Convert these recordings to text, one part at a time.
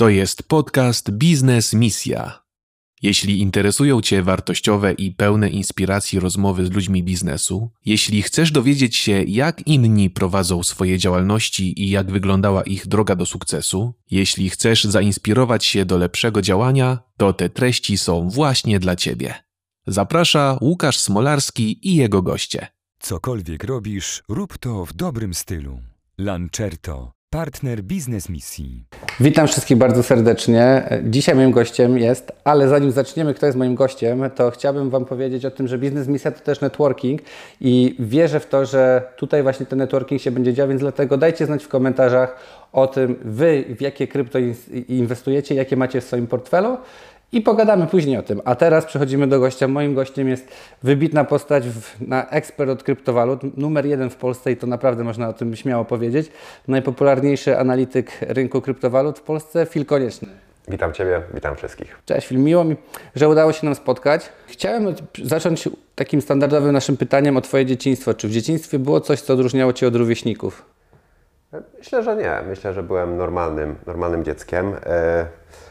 To jest podcast Biznes Misja. Jeśli interesują Cię wartościowe i pełne inspiracji rozmowy z ludźmi biznesu, jeśli chcesz dowiedzieć się, jak inni prowadzą swoje działalności i jak wyglądała ich droga do sukcesu, jeśli chcesz zainspirować się do lepszego działania, to te treści są właśnie dla Ciebie. Zaprasza Łukasz Smolarski i jego goście. Cokolwiek robisz, rób to w dobrym stylu. Lancerto, partner biznes misji. Witam wszystkich bardzo serdecznie. Dzisiaj moim gościem jest, ale zanim zaczniemy, kto jest moim gościem, to chciałbym Wam powiedzieć o tym, że biznes misja to też networking i wierzę w to, że tutaj właśnie ten networking się będzie dział, więc dlatego dajcie znać w komentarzach o tym, Wy w jakie krypto inwestujecie, jakie macie w swoim portfelu i pogadamy później o tym. A teraz przechodzimy do gościa. Moim gościem jest wybitna postać, w, na ekspert od kryptowalut, numer jeden w Polsce i to naprawdę można o tym śmiało powiedzieć. Najpopularniejszy analityk rynku kryptowalut w Polsce, Fil Konieczny. Witam Ciebie, witam wszystkich. Cześć Fil, miło mi, że udało się nam spotkać. Chciałem zacząć takim standardowym naszym pytaniem o Twoje dzieciństwo. Czy w dzieciństwie było coś, co odróżniało Cię od rówieśników? Myślę, że nie. Myślę, że byłem normalnym, normalnym dzieckiem. E,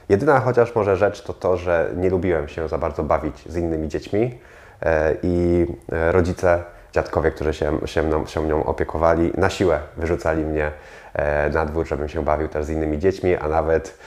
jedyna chociaż może rzecz to to, że nie lubiłem się za bardzo bawić z innymi dziećmi e, i e, rodzice, dziadkowie, którzy się, się, mną, się mną opiekowali, na siłę wyrzucali mnie e, na dwór, żebym się bawił też z innymi dziećmi, a nawet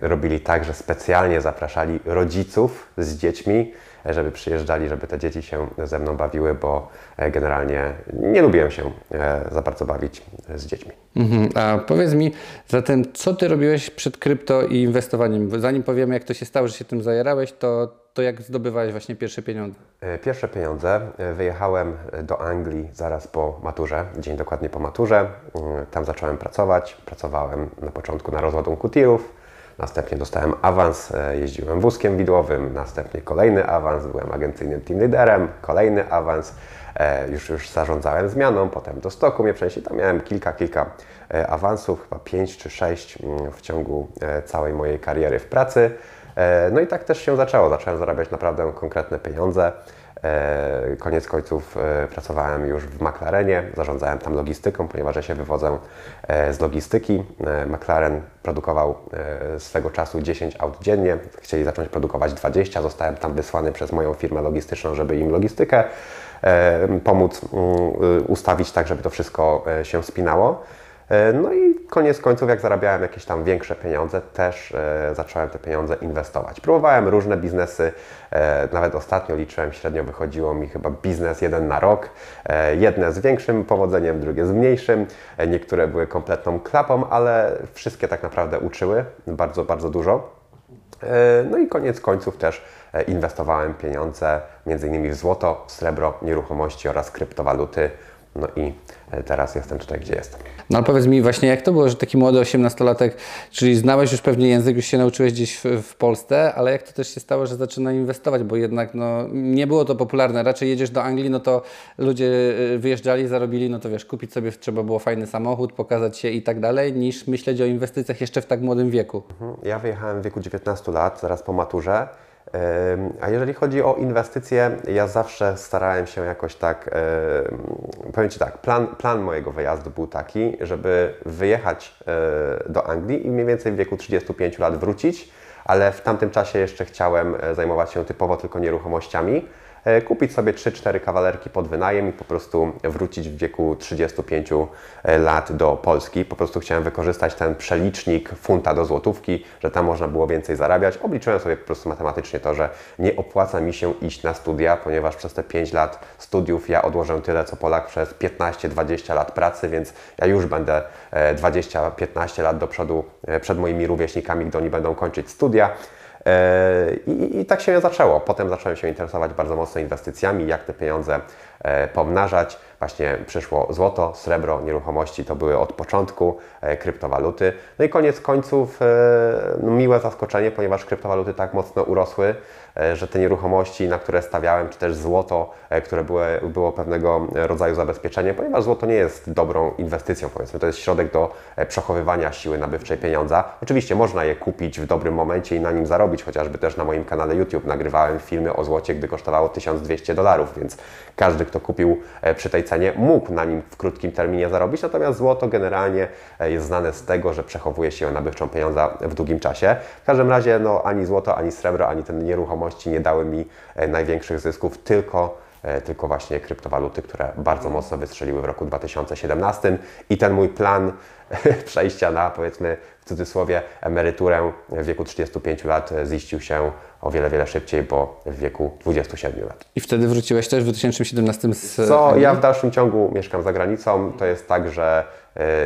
robili tak, że specjalnie zapraszali rodziców z dziećmi, żeby przyjeżdżali, żeby te dzieci się ze mną bawiły, bo e, generalnie nie lubiłem się e, za bardzo bawić z dziećmi. Mhm. A powiedz mi zatem, co Ty robiłeś przed krypto i inwestowaniem? Zanim powiemy, jak to się stało, że się tym zajerałeś, to, to jak zdobywałeś właśnie pierwsze pieniądze? E, pierwsze pieniądze wyjechałem do Anglii zaraz po maturze, dzień dokładnie po maturze. Mm, tam zacząłem pracować. Pracowałem na początku na rozładunku tirów Następnie dostałem awans, e, jeździłem wózkiem widłowym, następnie kolejny awans, byłem agencyjnym team leaderem, kolejny awans, e, już, już zarządzałem zmianą, potem do stoku mnie przenieśli, tam miałem kilka, kilka e, awansów, chyba pięć czy sześć mm, w ciągu całej mojej kariery w pracy. No i tak też się zaczęło, zacząłem zarabiać naprawdę konkretne pieniądze. E, koniec końców e, pracowałem już w McLarenie, zarządzałem tam logistyką, ponieważ ja się wywodzę e, z logistyki. McLaren produkował swego czasu 10 aut dziennie, chcieli zacząć produkować 20. Zostałem tam wysłany przez moją firmę logistyczną, żeby im logistykę pomóc mm, ustawić tak, żeby to wszystko się spinało. E, no i koniec końców, jak zarabiałem jakieś tam większe pieniądze, też e, zacząłem te pieniądze inwestować. Próbowałem różne biznesy, e, nawet ostatnio liczyłem, średnio wychodziło mi chyba biznes jeden na rok. Jedne z większym powodzeniem, drugie z mniejszym. Niektóre były kompletną klapą, ale wszystkie tak naprawdę uczyły bardzo, bardzo dużo. No i koniec końców też inwestowałem pieniądze innymi w złoto, srebro, nieruchomości oraz kryptowaluty. No i teraz jestem tutaj, gdzie jestem. No ale powiedz mi właśnie, jak to było, że taki młody 18-latek, czyli znałeś już pewnie język, już się nauczyłeś gdzieś w, w, Polsce, ale jak to też się stało, że zaczyna inwestować, bo jednak no, nie było to popularne. Raczej jedziesz do Anglii, no to ludzie y, wyjeżdżali, zarobili, no to wiesz, kupić sobie trzeba było fajny samochód, pokazać się i tak dalej, niż myśleć o inwestycjach jeszcze w tak młodym wieku. Mhm. Ja wyjechałem w wieku 19 lat, zaraz po maturze. A jeżeli chodzi o inwestycje, ja zawsze starałem się jakoś tak, powiem Ci tak, plan, plan mojego wyjazdu był taki, żeby wyjechać e, do Anglii i mniej więcej w wieku 35 lat wrócić, ale w tamtym czasie jeszcze chciałem e, zajmować się typowo tylko nieruchomościami. E, kupić sobie 3-4 kawalerki pod wynajem i po prostu wrócić w wieku 35 e, lat do Polski. Po prostu chciałem wykorzystać ten przelicznik funta do złotówki, że tam można było więcej zarabiać. Obliczyłem sobie po prostu matematycznie to, że nie opłaca mi się iść na studia, ponieważ przez te 5 lat studiów ja odłożę tyle co Polak przez 15-20 lat pracy, więc ja już będę 20-15 e, lat do przodu przed moimi rówieśnikami, gdy oni będą kończyć studia. E, I, I, tak się zaczęło. Potem zacząłem się interesować bardzo mocno inwestycjami, jak te pieniądze e, pomnażać. Właśnie przyszło złoto, srebro, nieruchomości to były od początku, e, kryptowaluty. No i koniec końców no, miłe zaskoczenie, ponieważ kryptowaluty tak mocno urosły, że te nieruchomości, na które stawiałem, czy też złoto, e, które były, było pewnego rodzaju zabezpieczeniem, ponieważ złoto nie jest dobrą inwestycją, powiedzmy, to jest środek do e, przechowywania siły nabywczej pieniądza. Oczywiście można je kupić w dobrym momencie i na nim zarobić, chociażby też na moim kanale YouTube nagrywałem filmy o złocie, gdy kosztowało 1200 dolarów, więc każdy, kto kupił przy tej cenie, mógł na nim w krótkim terminie zarobić, natomiast złoto generalnie jest znane z tego, że przechowuje siłę nabywczą pieniądza w długim czasie. W każdym razie no, ani złoto, ani srebro, ani te nieruchomości nie dały mi największych zysków, tylko tylko właśnie kryptowaluty, które bardzo mocno wystrzeliły w roku 2017 i ten mój plan przejścia na powiedzmy w cudzysłowie emeryturę w wieku 35 lat ziścił się o wiele, wiele szybciej, bo w wieku 27 lat. I wtedy wróciłeś też w 2017 z... Co ja w dalszym ciągu mieszkam za granicą. To jest tak, że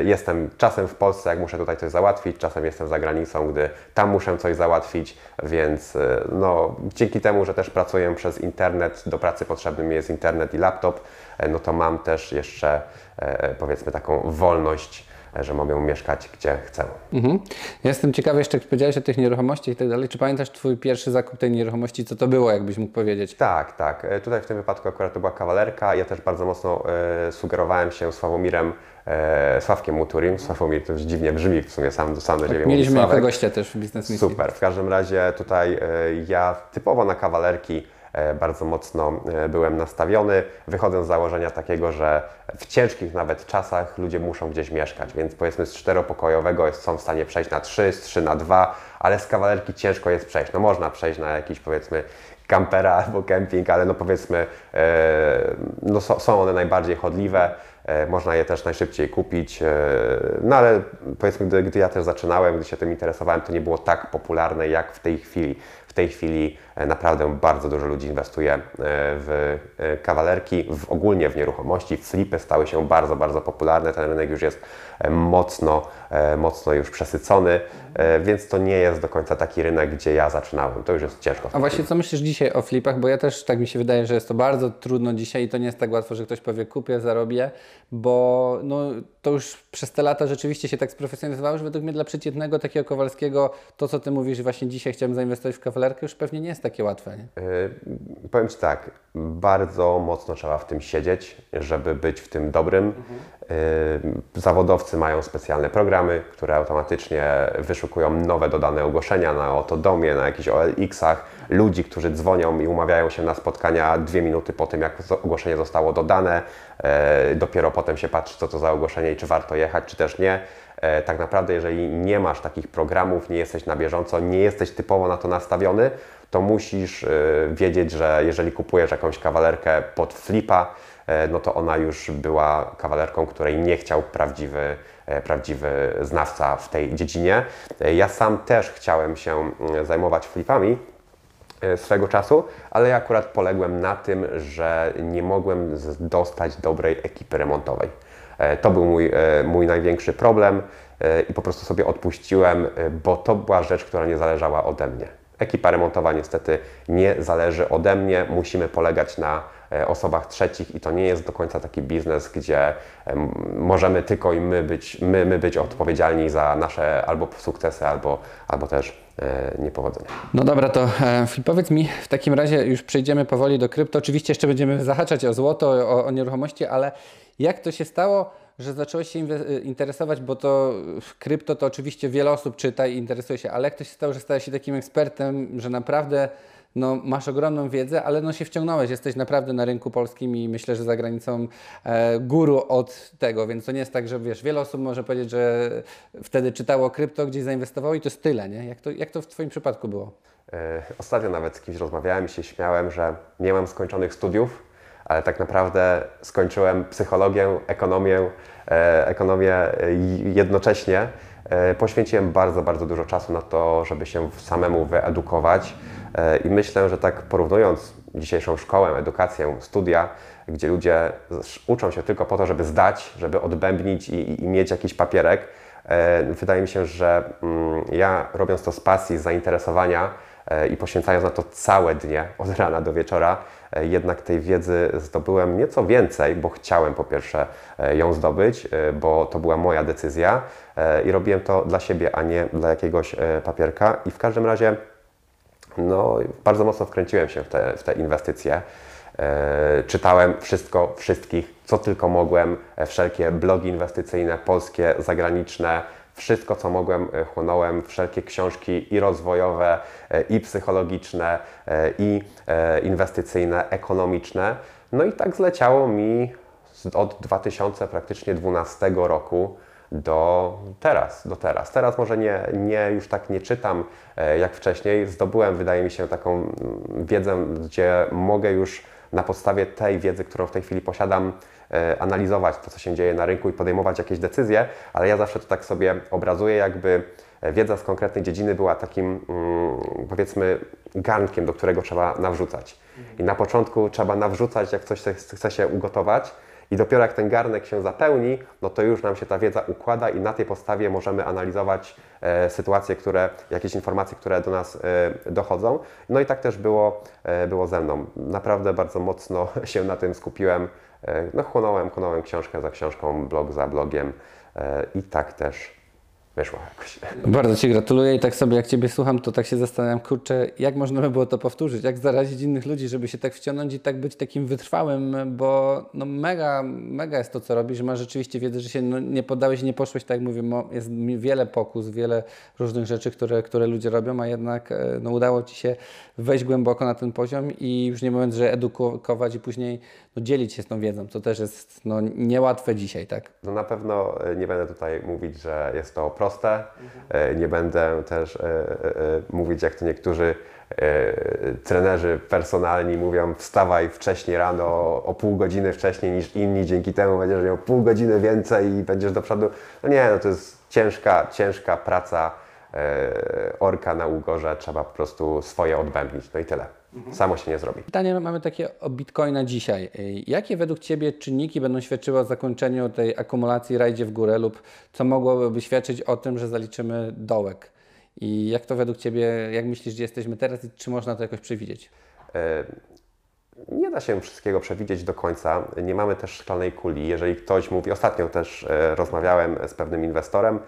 jestem czasem w Polsce, jak muszę tutaj coś załatwić, czasem jestem za granicą, gdy tam muszę coś załatwić, więc y, no, dzięki temu, że też pracuję przez internet, do pracy potrzebny mi jest internet i laptop, y, no to mam też jeszcze powiedzmy taką wolność że mogę mieszkać gdzie chcę. Mhm. Ja jestem ciekawy jeszcze, jak powiedziałeś o tych nieruchomościach i tak dalej. Czy pamiętasz Twój pierwszy zakup tej nieruchomości? Co to było, jakbyś mógł powiedzieć? Tak, tak. E, tutaj w tym wypadku akurat to była kawalerka. Ja też bardzo mocno e, sugerowałem się Sławomirem e, Sławkiem Muturim. Sławomir to już dziwnie brzmi, w sumie sam, sam tak, Mieliśmy jako gościa też w Biznes Super. W każdym razie tutaj e, ja typowo na kawalerki E, bardzo mocno e, byłem nastawiony. Wychodzę z założenia takiego, że w ciężkich nawet czasach ludzie muszą gdzieś mieszkać, więc powiedzmy z czteropokojowego są w stanie przejść na trzy, z trzy na dwa, ale z kawalerki ciężko jest przejść. No można przejść na jakiś powiedzmy kampera albo kemping, ale no powiedzmy e, no są one najbardziej chodliwe, można je też najszybciej kupić, no ale powiedzmy gdy, gdy ja też zaczynałem, gdy się tym interesowałem, to nie było tak popularne jak w tej chwili tej chwili e, naprawdę bardzo dużo ludzi inwestuje e, w e, kawalerki, w, ogólnie w nieruchomości. Flipy stały się bardzo, bardzo popularne. Ten rynek już jest mocno, mocno już przesycony, więc to nie jest do końca taki rynek, gdzie ja zaczynałem. To już jest ciężko. A właśnie co myślisz dzisiaj o flipach? Bo ja też tak mi się wydaje, że jest to bardzo trudno dzisiaj i to nie jest tak łatwo, że ktoś powie kupię, zarobię, bo no, to już przez te lata rzeczywiście się tak sprofesjonalizowało, że według mnie dla przeciętnego takiego Kowalskiego to, co Ty mówisz, właśnie dzisiaj chciałem zainwestować w kawalerkę, już pewnie nie jest takie łatwe. Nie? Yy, powiem Ci tak, bardzo mocno trzeba w tym siedzieć, żeby być w tym dobrym. Mhm. Yy, zawodowcy mają specjalne programy, które automatycznie wyszukują nowe dodane ogłoszenia na Otodomie, na jakichś OLX-ach, ludzi, którzy dzwonią i umawiają się na spotkania dwie minuty po tym, jak ogłoszenie zostało dodane. Yy, dopiero potem się patrzy, co to za ogłoszenie i czy warto jechać, czy też nie. Yy, tak naprawdę, jeżeli nie masz takich programów, nie jesteś na bieżąco, nie jesteś typowo na to nastawiony, to musisz wiedzieć, że jeżeli kupujesz jakąś kawalerkę pod flipa, no to ona już była kawalerką, której nie chciał prawdziwy, e, prawdziwy znawca w tej dziedzinie. E, ja sam też chciałem się mm, zajmować flipami swego czasu, ale ja akurat poległem na tym, że nie mogłem dostać dobrej ekipy remontowej. To był mój, mój największy problem i po prostu sobie odpuściłem, bo to była rzecz, która nie zależała ode mnie. Ekipa remontowa niestety nie zależy ode mnie, musimy polegać na E, osobach trzecich i to nie jest do końca taki biznes, gdzie możemy tylko i my być, my, my być odpowiedzialni za nasze albo sukcesy, albo, albo też e, niepowodzenia. No dobra, to e, powiedz mi, w takim razie już przejdziemy powoli do krypto. Oczywiście jeszcze będziemy zahaczać o złoto, o, o nieruchomości, ale jak to się stało, że zacząłeś się interesować, bo to krypto to oczywiście wiele osób czyta i interesuje się, ale jak to się stało, że stałeś się takim ekspertem, że naprawdę no, masz ogromną wiedzę, ale no się wciągnąłeś, jesteś naprawdę na rynku polskim i myślę, że za granicą e, guru od tego, więc to nie jest tak, że wiesz, wiele osób może powiedzieć, że wtedy czytało krypto, gdzieś zainwestowało i to jest tyle, nie? Jak to, jak to w Twoim przypadku było? E, ostatnio nawet z kimś rozmawiałem i się śmiałem, że nie mam skończonych studiów, ale tak naprawdę skończyłem psychologię, ekonomię, e, ekonomię jednocześnie. E, poświęciłem bardzo, bardzo dużo czasu na to, żeby się samemu wyedukować e, i myślę, że tak porównując dzisiejszą szkołę, edukację, studia, gdzie ludzie uczą się tylko po to, żeby zdać, żeby odbębnić i, i mieć jakiś papierek, e, wydaje mi się, że mm, ja robiąc to z pasji, z zainteresowania, E, i poświęcając na to całe dnie, od rana do wieczora, e, jednak tej wiedzy zdobyłem nieco więcej, bo chciałem po pierwsze e, ją zdobyć, bo to była moja decyzja i robiłem to dla siebie, a nie dla jakiegoś papierka. I w każdym razie no, bardzo mocno wkręciłem się w te, w te inwestycje. Czytałem wszystko, wszystkich, co tylko mogłem, wszelkie blogi inwestycyjne, polskie, zagraniczne, wszystko, co mogłem, e, chłonąłem, wszelkie książki i rozwojowe, e, i psychologiczne, e, i inwestycyjne, ekonomiczne. No i tak zleciało mi od 2000 praktycznie 12 roku do teraz, do teraz. Teraz może nie, nie, już tak nie czytam jak wcześniej. Zdobyłem, wydaje mi się, taką mm, wiedzę, gdzie mogę już na podstawie tej wiedzy, którą w tej chwili posiadam, analizować to, co się dzieje na rynku i podejmować jakieś decyzje, ale ja zawsze to tak sobie obrazuję, jakby e, wiedza z konkretnej dziedziny była takim, mm, powiedzmy, garnkiem, do którego trzeba nawrzucać. I na początku trzeba nawrzucać, jak coś chce się ugotować, i dopiero jak ten garnek się zapełni, no to już nam się ta wiedza układa i na tej podstawie możemy analizować e, sytuacje, które, jakieś informacje, które do nas e, dochodzą. No i tak też było, e, było ze mną. Naprawdę bardzo mocno się na tym skupiłem. E, no chłonąłem, chłonąłem książkę za książką, blog za blogiem e, i tak też wyszło jakoś. Bardzo Ci gratuluję i tak sobie jak Ciebie słucham, to tak się zastanawiam, kurczę, jak można by było to powtórzyć, jak zarazić innych ludzi, żeby się tak wciągnąć i tak być takim wytrwałym, bo no mega, mega jest to, co robisz, masz rzeczywiście wiedzę, że się no, nie poddałeś, nie poszłeś, tak jak mówię, jest wiele pokus, wiele różnych rzeczy, które, które ludzie robią, a jednak e, no, udało Ci się wejść głęboko na ten poziom i już nie mówiąc, że edukować i później no, dzielić się z tą wiedzą, co też jest no, niełatwe dzisiaj, tak? No na pewno e, nie będę tutaj mówić, że jest to proste. Mhm. Nie będę też e, mówić, jak to niektórzy trenerzy personalni mówią, wstawaj wcześniej rano, o pół godziny wcześniej niż inni, dzięki temu będziesz miał pół godziny więcej i będziesz do przodu. No nie, no to jest ciężka, ciężka praca orka na ugorze, trzeba po prostu swoje odbębnić, no i tyle. Samo się nie zrobi. Pytanie mamy takie o Bitcoina dzisiaj. Jakie według Ciebie czynniki będą świadczyły o zakończeniu tej akumulacji rajdzie w górę lub co mogłoby świadczyć o tym, że zaliczymy dołek? I jak to według Ciebie, jak myślisz, gdzie jesteśmy teraz i czy można to jakoś przewidzieć? E, nie da się wszystkiego przewidzieć do końca. Nie mamy też szklanej kuli. Jeżeli ktoś mówi, ostatnio też e, rozmawiałem z pewnym inwestorem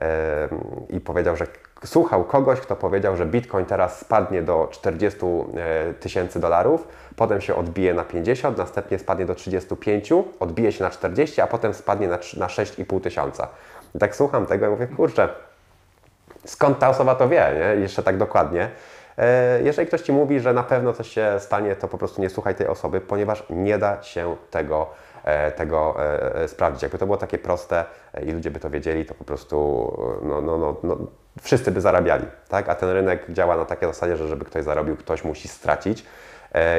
e, i powiedział, że słuchał kogoś, kto powiedział, że Bitcoin teraz spadnie do 40 e, tysięcy dolarów, potem się odbije na 50, następnie spadnie do 35, odbije się na 40, a potem spadnie na, na 6,5 tysiąca. I tak słucham tego i mówię, kurczę, skąd ta osoba to wie, nie? jeszcze tak dokładnie. E, jeżeli ktoś Ci mówi, że na pewno coś się stanie, to po prostu nie słuchaj tej osoby, ponieważ nie da się tego tego e, e, sprawdzić. Jakby to było takie proste i ludzie by to wiedzieli, to po prostu no, no, no, no, wszyscy by zarabiali. Tak? A ten rynek działa na takiej zasadzie, że żeby ktoś zarobił, ktoś musi stracić.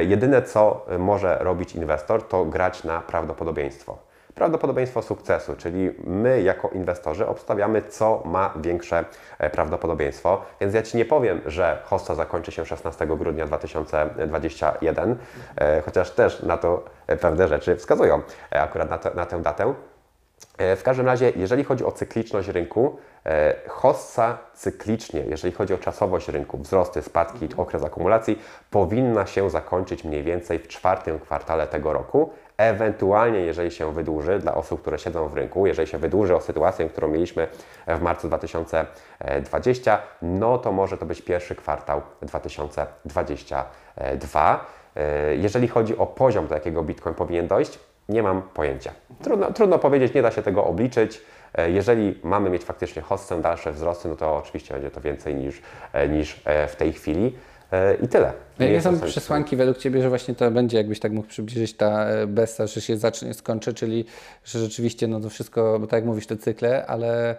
Jedyne, co może robić inwestor, to grać na prawdopodobieństwo prawdopodobieństwo sukcesu, czyli my jako inwestorzy obstawiamy, co ma większe e, prawdopodobieństwo. Więc ja Ci nie powiem, że hosta zakończy się 16 grudnia 2021, e, chociaż też na to pewne rzeczy wskazują e, akurat na, te, na tę datę. W każdym razie, jeżeli chodzi o cykliczność rynku, hossa cyklicznie, jeżeli chodzi o czasowość rynku, wzrosty, spadki, okres akumulacji, powinna się zakończyć mniej więcej w czwartym kwartale tego roku, Ewentualnie, jeżeli się wydłuży dla osób, które siedzą w rynku, jeżeli się wydłuży o sytuację, którą mieliśmy w marcu 2020, no to może to być pierwszy kwartał 2022. Jeżeli chodzi o poziom, do jakiego Bitcoin powinien dojść, nie mam pojęcia. Trudno, trudno powiedzieć, nie da się tego obliczyć. Jeżeli mamy mieć faktycznie hostę dalsze wzrosty, no to oczywiście będzie to więcej niż, niż w tej chwili. E, I tyle. Jakie są przesłanki według Ciebie, że właśnie to będzie, jakbyś tak mógł przybliżyć ta e, besta, że się zacznie, skończy, czyli że rzeczywiście no to wszystko, bo tak jak mówisz, te cykle, ale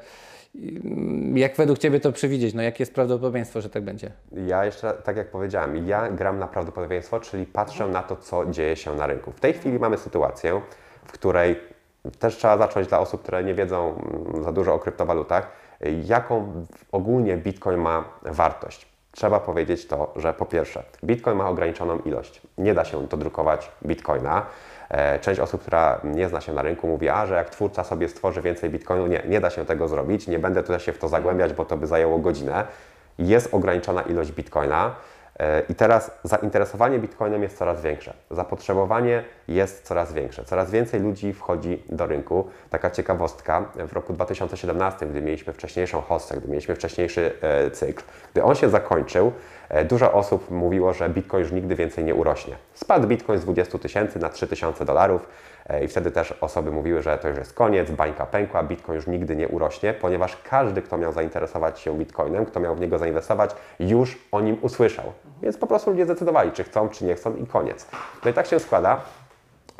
mm, jak według Ciebie to przewidzieć? No jakie jest prawdopodobieństwo, że tak będzie? Ja jeszcze, tak jak powiedziałem, ja gram na prawdopodobieństwo, czyli patrzę na to, co dzieje się na rynku. W tej chwili mamy sytuację, w której też trzeba zacząć dla osób, które nie wiedzą mm, za dużo o kryptowalutach, jaką ogólnie Bitcoin ma wartość. Trzeba powiedzieć to, że po pierwsze, Bitcoin ma ograniczoną ilość. Nie da się dodrukować Bitcoina. E, część osób, która nie zna się na rynku, mówi, a że jak twórca sobie stworzy więcej Bitcoinu, nie, nie da się tego zrobić. Nie będę tutaj się w to zagłębiać, bo to by zajęło godzinę. Jest ograniczona ilość Bitcoina. E, I teraz zainteresowanie Bitcoinem jest coraz większe, zapotrzebowanie jest coraz większe, coraz więcej ludzi wchodzi do rynku. Taka ciekawostka, w roku 2017, gdy mieliśmy wcześniejszą hostę, gdy mieliśmy wcześniejszy e, cykl, gdy on się zakończył, e, dużo osób mówiło, że Bitcoin już nigdy więcej nie urośnie. Spadł Bitcoin z 20 tysięcy na 3 tysiące dolarów i wtedy też osoby mówiły, że to już jest koniec, bańka pękła, Bitcoin już nigdy nie urośnie, ponieważ każdy, kto miał zainteresować się Bitcoinem, kto miał w niego zainwestować, już o nim usłyszał. Więc po prostu ludzie zdecydowali, czy chcą, czy nie chcą i koniec. No i tak się składa,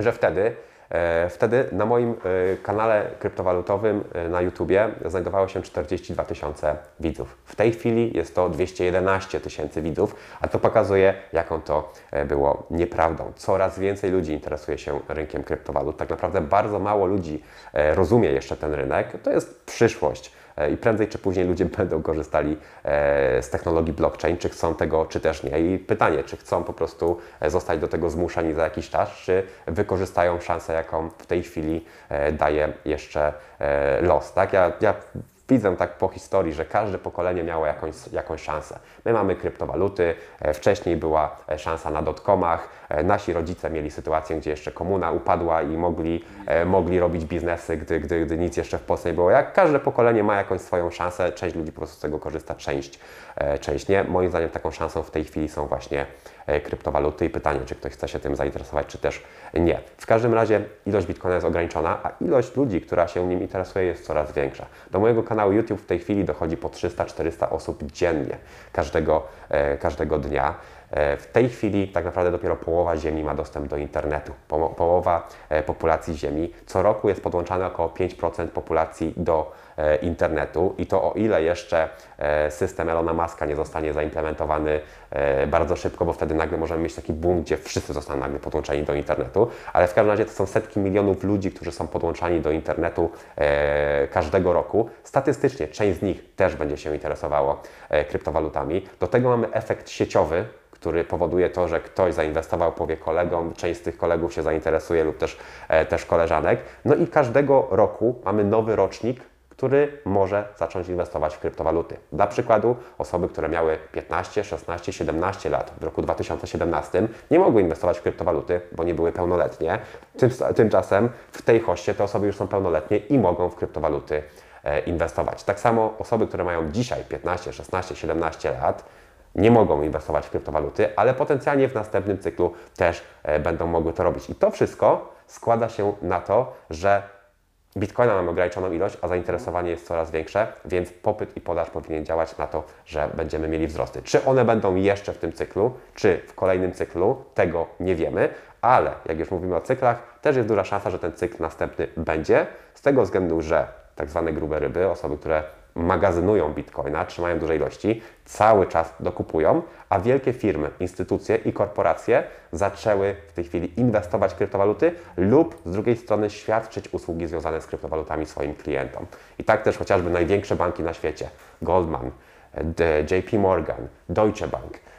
że wtedy E, wtedy na moim e, kanale kryptowalutowym e, na YouTubie znajdowało się 42 tysiące widzów. W tej chwili jest to 211 tysięcy widzów, a to pokazuje, jaką to było nieprawdą. Coraz więcej ludzi interesuje się rynkiem kryptowalut. Tak naprawdę bardzo mało ludzi rozumie jeszcze ten rynek. To jest przyszłość. E, i prędzej czy później ludzie będą korzystali e, z technologii blockchain, czy chcą tego, czy też nie. I pytanie, czy chcą po prostu e, zostać do tego zmuszeni za jakiś czas, czy wykorzystają szansę, jaką w tej chwili daje jeszcze los. Tak? Ja, ja widzę tak po historii, że każde pokolenie miało jakąś, jakąś szansę. My mamy kryptowaluty, wcześniej była szansa na dotkomach, nasi rodzice mieli sytuację, gdzie jeszcze komuna upadła i mogli, mogli robić biznesy, gdy, gdy, gdy nic jeszcze w Polsce nie było. Jak każde pokolenie ma jakąś swoją szansę, część ludzi po prostu z tego korzysta, część, część nie. Moim zdaniem taką szansą w tej chwili są właśnie kryptowaluty i pytanie, czy ktoś chce się tym zainteresować, czy też nie. W każdym razie ilość bitcoina jest ograniczona, a ilość ludzi, która się nim interesuje jest coraz większa. Do mojego kanału YouTube w tej chwili dochodzi po 300-400 osób dziennie. Każdego, e, każdego dnia. E, w tej chwili tak naprawdę dopiero połowa Ziemi ma dostęp do internetu. Połowa e, populacji Ziemi. Co roku jest podłączane około 5% populacji do internetu i to o ile jeszcze system Elona Muska nie zostanie zaimplementowany bardzo szybko, bo wtedy nagle możemy mieć taki boom, gdzie wszyscy zostaną nagle podłączeni do internetu, ale w każdym razie to są setki milionów ludzi, którzy są podłączani do internetu każdego roku. Statystycznie część z nich też będzie się interesowało kryptowalutami. Do tego mamy efekt sieciowy, który powoduje to, że ktoś zainwestował, powie kolegom, część z tych kolegów się zainteresuje lub też, e, też koleżanek. No i każdego roku mamy nowy rocznik, który może zacząć inwestować w kryptowaluty. Dla przykładu, osoby, które miały 15, 16, 17 lat w roku 2017 nie mogły inwestować w kryptowaluty, bo nie były pełnoletnie. Tym, tymczasem w tej hoście te osoby już są pełnoletnie i mogą w kryptowaluty e, inwestować. Tak samo osoby, które mają dzisiaj 15, 16, 17 lat, nie mogą inwestować w kryptowaluty, ale potencjalnie w następnym cyklu też e, będą mogły to robić. I to wszystko składa się na to, że Bitcoina mamy ograniczoną ilość, a zainteresowanie jest coraz większe, więc popyt i podaż powinien działać na to, że będziemy mieli wzrosty. Czy one będą jeszcze w tym cyklu, czy w kolejnym cyklu, tego nie wiemy, ale jak już mówimy o cyklach, też jest duża szansa, że ten cykl następny będzie, z tego względu, że tak zwane grube ryby, osoby, które magazynują bitcoina, trzymają duże ilości, cały czas dokupują, a wielkie firmy, instytucje i korporacje zaczęły w tej chwili inwestować w kryptowaluty lub z drugiej strony świadczyć usługi związane z kryptowalutami swoim klientom. I tak też chociażby największe banki na świecie, Goldman, JP Morgan, Deutsche Bank, e,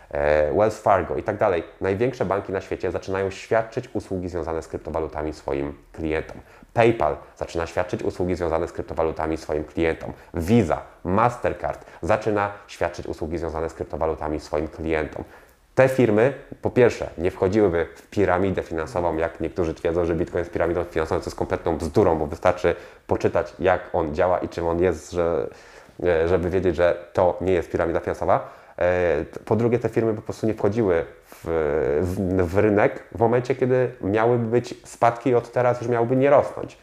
Wells Fargo i tak dalej, największe banki na świecie zaczynają świadczyć usługi związane z kryptowalutami swoim klientom. PayPal zaczyna świadczyć usługi związane z kryptowalutami swoim klientom. Visa, Mastercard zaczyna świadczyć usługi związane z kryptowalutami swoim klientom. Te firmy, po pierwsze, nie wchodziłyby w piramidę finansową, jak niektórzy twierdzą, że Bitcoin jest piramidą finansową, co jest kompletną bzdurą, bo wystarczy poczytać, jak on działa i czym on jest, że, e, żeby wiedzieć, że to nie jest piramida finansowa. E, po drugie, te firmy po prostu nie wchodziły w, w, w rynek w momencie, kiedy miałyby być spadki od teraz już miałyby nie rosnąć.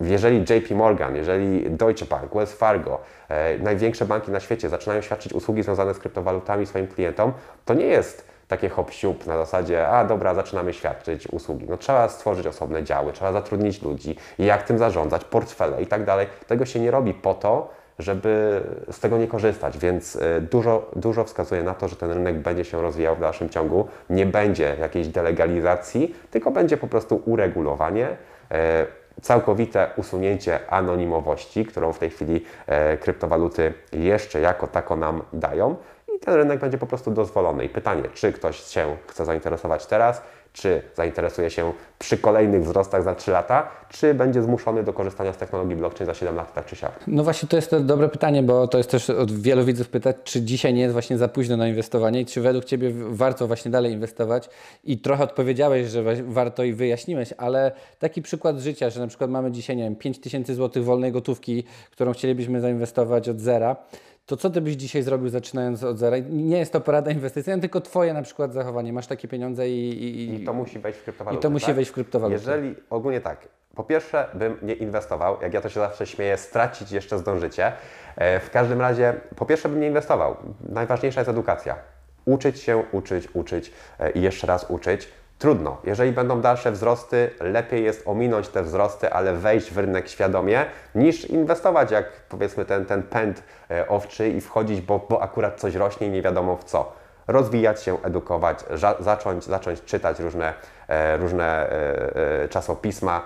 Jeżeli JP Morgan, jeżeli Deutsche Bank, Wells Fargo, e, największe banki na świecie zaczynają świadczyć usługi związane z kryptowalutami swoim klientom, to nie jest takie hop siup na zasadzie, a dobra, zaczynamy świadczyć usługi. No trzeba stworzyć osobne działy, trzeba zatrudnić ludzi i jak tym zarządzać, portfele i tak dalej. Tego się nie robi po to, żeby z tego nie korzystać, więc e, dużo, dużo wskazuje na to, że ten rynek będzie się rozwijał w dalszym ciągu. Nie będzie jakiejś delegalizacji, tylko będzie po prostu uregulowanie e, całkowite usunięcie anonimowości, którą w tej chwili e, kryptowaluty jeszcze jako tako nam dają i ten rynek będzie po prostu dozwolony. I pytanie, czy ktoś się chce zainteresować teraz, czy zainteresuje się przy kolejnych wzrostach za 3 lata, czy będzie zmuszony do korzystania z technologii blockchain za 7 lat, tak czy siak? No właśnie to jest to dobre pytanie, bo to jest też od wielu widzów pytać, czy dzisiaj nie jest właśnie za późno na inwestowanie i czy według Ciebie warto właśnie dalej inwestować i trochę odpowiedziałeś, że warto i wyjaśniłeś, ale taki przykład życia, że na przykład mamy dzisiaj, nie wiem, 5 tysięcy złotych wolnej gotówki, którą chcielibyśmy zainwestować od zera, to co ty byś dzisiaj zrobił zaczynając od zera? Nie jest to porada inwestycyjna, tylko twoje na przykład zachowanie. Masz takie pieniądze i... I, I to musi wejść w kryptowaluty, I to musi tak? wejść w kryptowaluty. Jeżeli, ogólnie tak, po pierwsze bym nie inwestował, jak ja to się zawsze śmieję, stracić jeszcze zdążycie. E, w każdym razie, po pierwsze bym nie inwestował. Najważniejsza jest edukacja. Uczyć się, uczyć, uczyć e, i jeszcze raz uczyć Trudno. Jeżeli będą dalsze wzrosty, lepiej jest ominąć te wzrosty, ale wejść w rynek świadomie, niż inwestować jak powiedzmy ten, ten pęd e, owczy i wchodzić, bo, bo akurat coś rośnie i nie wiadomo w co rozwijać się, edukować, zacząć, zacząć czytać różne, e, różne e, e, czasopisma,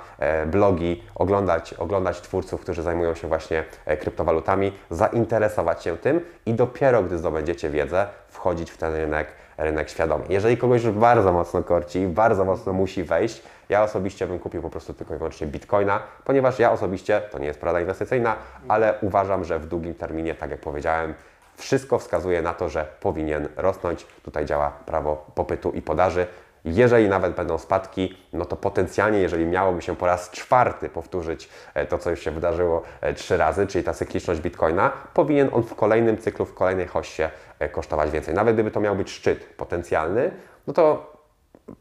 blogi, oglądać, oglądać twórców, którzy zajmują się właśnie kryptowalutami, zainteresować się tym i dopiero gdy zdobędziecie wiedzę, wchodzić w ten rynek, rynek świadomie. Jeżeli kogoś już bardzo mocno korci, bardzo mocno musi wejść, ja osobiście bym kupił po prostu tylko i wyłącznie bitcoina, ponieważ ja osobiście, to nie jest porada inwestycyjna, ale uważam, że w długim terminie, tak jak powiedziałem, wszystko wskazuje na to, że powinien rosnąć. Tutaj działa prawo popytu i podaży. Jeżeli nawet będą spadki, no to potencjalnie, jeżeli miałoby się po raz czwarty powtórzyć e, to, co już się wydarzyło e, trzy razy, czyli ta cykliczność Bitcoina, powinien on w kolejnym cyklu, w kolejnej hoście kosztować więcej. Nawet gdyby to miał być szczyt potencjalny, no to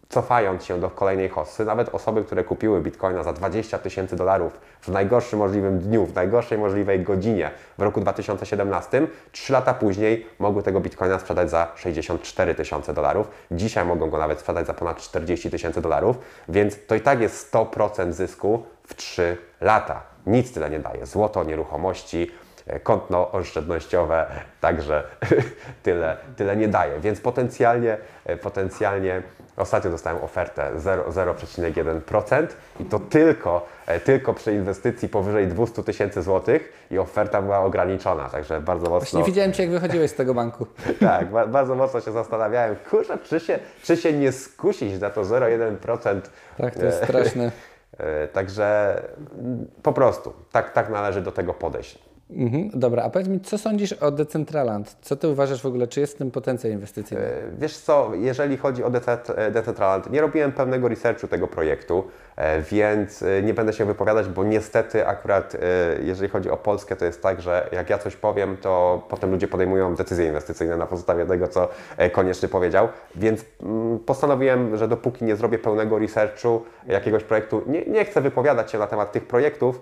cofając się do kolejnej hossy, nawet osoby, które kupiły bitcoina za 20 tysięcy dolarów w najgorszym możliwym dniu, w najgorszej możliwej godzinie w roku 2017, 3 lata później mogły tego bitcoina sprzedać za 64 tysiące dolarów. Dzisiaj mogą go nawet sprzedać za ponad 40 tysięcy dolarów, więc to i tak jest 100% zysku w 3 lata. Nic tyle nie daje. Złoto, nieruchomości, E, konto oszczędnościowe także tyle, tyle nie daje. Więc potencjalnie, e, potencjalnie ostatnio dostałem ofertę 0,1% i to tylko, e, tylko przy inwestycji powyżej 200 tysięcy złotych i oferta była ograniczona, także bardzo mocno... Właśnie widziałem Cię, jak wychodziłeś z tego banku. tak, bardzo mocno się zastanawiałem, kurczę, czy się, czy się nie skusić na to 0,1%. Tak, to jest straszne. Także po prostu tak, tak należy do tego podejść. Mhm, dobra, a powiedz mi, co sądzisz o Decentraland? Co ty uważasz w ogóle, czy jest w tym potencjał inwestycyjny? E, wiesz co, jeżeli chodzi o e, Decentraland, nie robiłem pełnego researchu tego projektu, e, więc nie będę się wypowiadać, bo niestety akurat jeżeli chodzi o Polskę, to jest tak, że jak ja coś powiem, to potem ludzie podejmują decyzje inwestycyjne na podstawie tego, co koniecznie powiedział, więc mm, postanowiłem, że dopóki nie zrobię pełnego researchu jakiegoś projektu, nie, nie chcę wypowiadać się na temat tych projektów,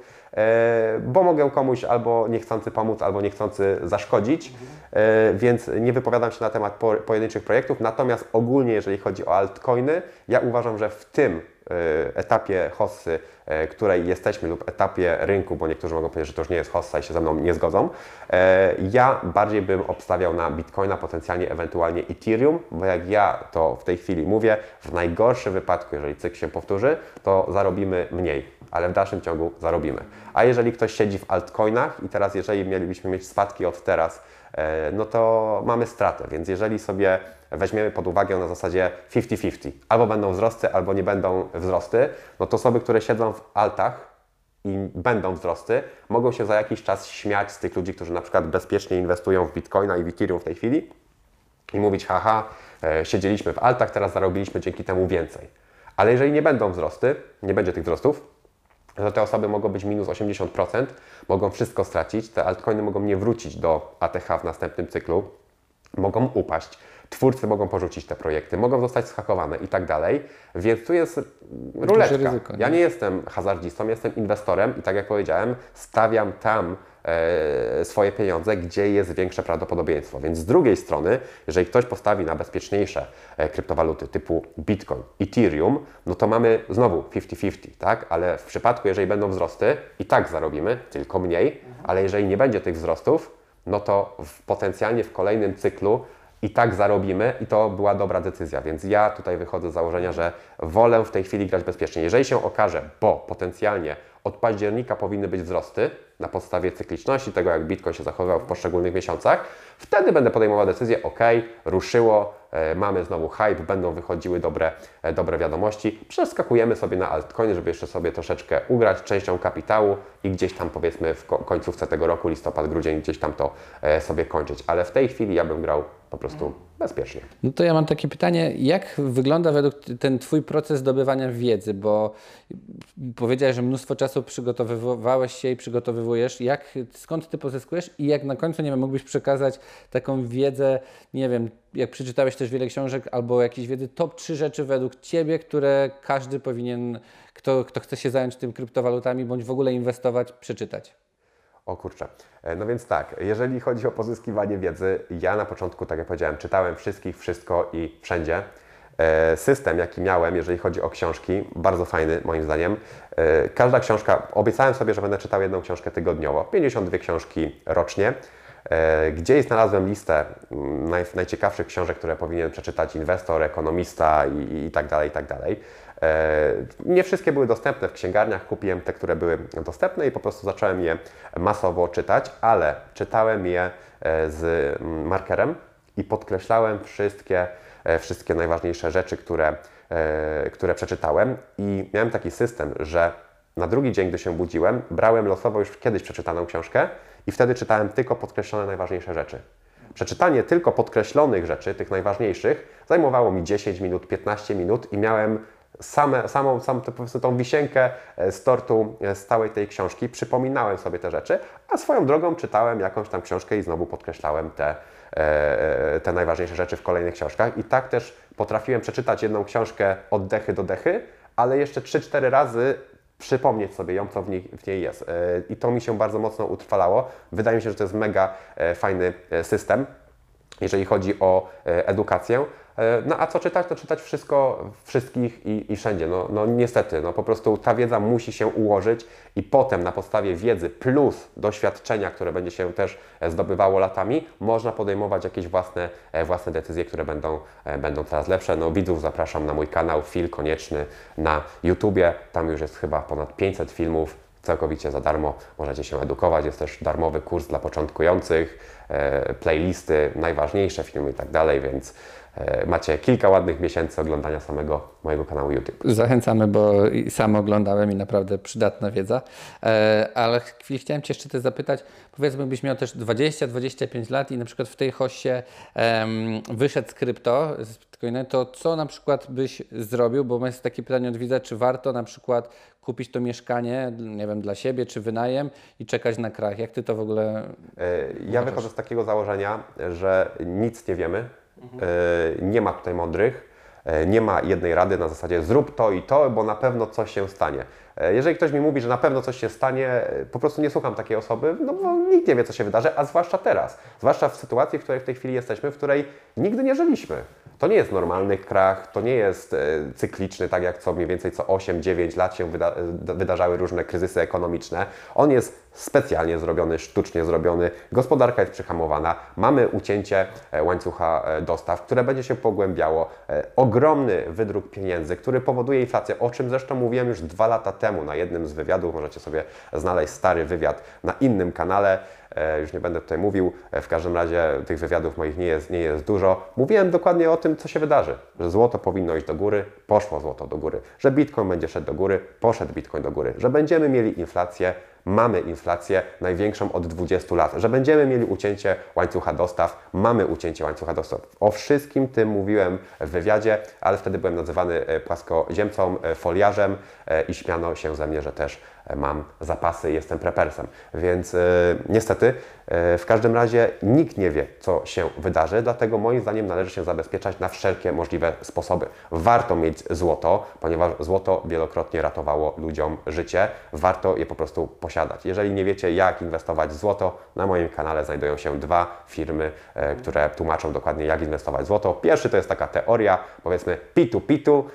bo mogę komuś albo niechcący pomóc, albo niechcący zaszkodzić, e, więc nie wypowiadam się na temat pojedynczych projektów. Natomiast ogólnie, jeżeli chodzi o altcoiny, ja uważam, że w tym e, etapie hossy, e, której jesteśmy lub etapie rynku, bo niektórzy mogą powiedzieć, że to już nie jest hossa i się ze mną nie zgodzą, ja bardziej bym obstawiał na Bitcoina, potencjalnie ewentualnie Ethereum, bo jak ja to w tej chwili mówię, w najgorszym wypadku, jeżeli cykl się powtórzy, to zarobimy mniej ale w dalszym ciągu zarobimy. A jeżeli ktoś siedzi w altcoinach i teraz jeżeli mielibyśmy mieć spadki od teraz, e, no to mamy stratę, więc jeżeli sobie weźmiemy pod uwagę na zasadzie 50-50, albo będą wzrosty, albo nie będą wzrosty, no to osoby, które siedzą w altach, i będą wzrosty, mogą się za jakiś czas śmiać z tych ludzi, którzy na przykład bezpiecznie inwestują w Bitcoina i w Ethereum w tej chwili i mówić, haha, e, siedzieliśmy w altach, teraz zarobiliśmy dzięki temu więcej. Ale jeżeli nie będą wzrosty, nie będzie tych wzrostów, że te osoby mogą być minus 80%, mogą wszystko stracić, te altcoiny mogą nie wrócić do ATH w następnym cyklu, mogą upaść, twórcy mogą porzucić te projekty, mogą zostać schakowane i tak dalej, więc tu jest ruletka. Ryzyko, nie? Ja nie jestem hazardzistą, jestem inwestorem i tak jak powiedziałem, stawiam tam swoje pieniądze, gdzie jest większe prawdopodobieństwo. Więc z drugiej strony, jeżeli ktoś postawi na bezpieczniejsze e, kryptowaluty typu Bitcoin, Ethereum, no to mamy znowu 50-50, tak? Ale w przypadku, jeżeli będą wzrosty, i tak zarobimy, tylko mniej, ale jeżeli nie będzie tych wzrostów, no to w, potencjalnie w kolejnym cyklu i tak zarobimy i to była dobra decyzja. Więc ja tutaj wychodzę z założenia, że wolę w tej chwili grać bezpiecznie. Jeżeli się okaże, bo potencjalnie od października powinny być wzrosty na podstawie cykliczności, tego jak Bitcoin się zachowywał w poszczególnych miesiącach, wtedy będę podejmował decyzję, ok, ruszyło, e, mamy znowu hype, będą wychodziły dobre, e, dobre wiadomości, przeskakujemy sobie na altcoiny, żeby jeszcze sobie troszeczkę ugrać częścią kapitału i gdzieś tam powiedzmy w końcówce tego roku, listopad, grudzień, gdzieś tam to e, sobie kończyć. Ale w tej chwili ja bym grał po prostu bezpiecznie. No to ja mam takie pytanie, jak wygląda według ten Twój proces zdobywania wiedzy, bo powiedziałeś, że mnóstwo czasu przygotowywałeś się i przygotowywujesz. Jak, skąd Ty pozyskujesz i jak na końcu, nie wiem, mógłbyś przekazać taką wiedzę, nie wiem, jak przeczytałeś też wiele książek albo jakieś wiedzy, top 3 rzeczy według Ciebie, które każdy powinien, kto, kto chce się zająć tym kryptowalutami bądź w ogóle inwestować, przeczytać? O kurczę. E, no więc tak, jeżeli chodzi o pozyskiwanie wiedzy, ja na początku, tak jak powiedziałem, czytałem wszystkich, wszystko i wszędzie. E, system, jaki miałem, jeżeli chodzi o książki, bardzo fajny moim zdaniem. E, każda książka, obiecałem sobie, że będę czytał jedną książkę tygodniowo, 52 książki rocznie. E, gdzieś znalazłem listę mm, naj, najciekawszych książek, które powinien przeczytać inwestor, ekonomista i, i tak dalej, i tak dalej. Nie wszystkie były dostępne w księgarniach, kupiłem te, które były dostępne i po prostu zacząłem je masowo czytać, ale czytałem je z mm, markerem i podkreślałem wszystkie E, wszystkie najważniejsze rzeczy, które, e, które przeczytałem i miałem taki system, że na drugi dzień, gdy się budziłem, brałem losowo już kiedyś przeczytaną książkę i wtedy czytałem tylko podkreślone najważniejsze rzeczy. Przeczytanie tylko podkreślonych rzeczy, tych najważniejszych, zajmowało mi 10 minut, 15 minut i miałem same, samą, samą po prostu tą wisienkę e, z tortu z całej tej książki. Przypominałem sobie te rzeczy, a swoją drogą czytałem jakąś tam książkę i znowu podkreślałem te, E, te najważniejsze rzeczy w kolejnych książkach. I tak też potrafiłem przeczytać jedną książkę od dechy do dechy, ale jeszcze 3-4 razy przypomnieć sobie ją, co w niej, w niej jest. E, I to mi się bardzo mocno utrwalało. Wydaje mi się, że to jest mega e, fajny system, jeżeli chodzi o edukację. E, no a co czytać, to czytać wszystko, wszystkich i, i wszędzie. No, no niestety, no po prostu ta wiedza musi się ułożyć i potem na podstawie wiedzy plus doświadczenia, które będzie się też e, zdobywało latami, można podejmować jakieś własne, e, własne decyzje, które będą, będą coraz lepsze. No widzów zapraszam na mój kanał Fil Konieczny na YouTubie. Tam już jest chyba ponad 500 filmów całkowicie za darmo. Możecie się edukować. Jest też darmowy kurs dla początkujących, playlisty, najważniejsze filmy i tak dalej, więc E, macie kilka ładnych miesięcy oglądania samego mojego kanału YouTube. Zachęcamy, bo sam oglądałem i naprawdę przydatna wiedza. E, ale chciałem Cię jeszcze też zapytać, powiedzmy byś miał też 20-25 lat i na przykład w tej hoście wyszedł z krypto, z Bitcoina, to co na przykład byś zrobił, bo jest takie pytanie od widza, czy warto na przykład kupić to mieszkanie, nie wiem, dla siebie, czy wynajem i czekać na krach. Jak Ty to w ogóle... E, ja wychodzę z takiego założenia, że nic nie wiemy, E, nie ma tutaj mądrych, e, nie ma jednej rady na zasadzie zrób to i to, bo na pewno coś się stanie. E, jeżeli ktoś mi mówi, że na pewno coś się stanie, po prostu nie słucham takiej osoby, no bo nikt nie wie, co się wydarzy, a zwłaszcza teraz. Zwłaszcza w sytuacji, w której w tej chwili jesteśmy, w której nigdy nie żyliśmy. To nie jest normalny krach, to nie jest cykliczny, tak jak co mniej więcej co 8-9 lat się wyda wydarzały różne kryzysy ekonomiczne. On jest specjalnie zrobiony, sztucznie zrobiony. Gospodarka jest przyhamowana, mamy ucięcie e, łańcucha e, dostaw, które będzie się pogłębiało. E, ogromny wydruk pieniędzy, który powoduje inflację, o czym zresztą mówiłem już dwa lata temu na jednym z wywiadów. Możecie sobie znaleźć stary wywiad na innym kanale. Już nie będę tutaj mówił, w każdym razie tych wywiadów moich nie jest, nie jest dużo. Mówiłem dokładnie o tym, co się wydarzy, że złoto powinno iść do góry, poszło złoto do góry, że bitcoin będzie szedł do góry, poszedł bitcoin do góry, że będziemy mieli inflację, mamy inflację największą od 20 lat, że będziemy mieli ucięcie łańcucha dostaw, mamy ucięcie łańcucha dostaw. O wszystkim tym mówiłem w wywiadzie, ale wtedy byłem nazywany e, płaskoziemcą, e, foliarzem e, i śmiano się ze mnie, że też mam zapasy i jestem prepersem. Więc niestety w każdym razie nikt nie wie, co się wydarzy, dlatego moim zdaniem należy się zabezpieczać na wszelkie możliwe sposoby. Warto mieć złoto, ponieważ złoto wielokrotnie ratowało ludziom życie. Warto je po prostu posiadać. Jeżeli nie wiecie, jak inwestować w złoto, na moim kanale znajdują się dwa firmy, e, które tłumaczą dokładnie, jak inwestować w złoto. Pierwszy to jest taka teoria, powiedzmy, pitu pitu,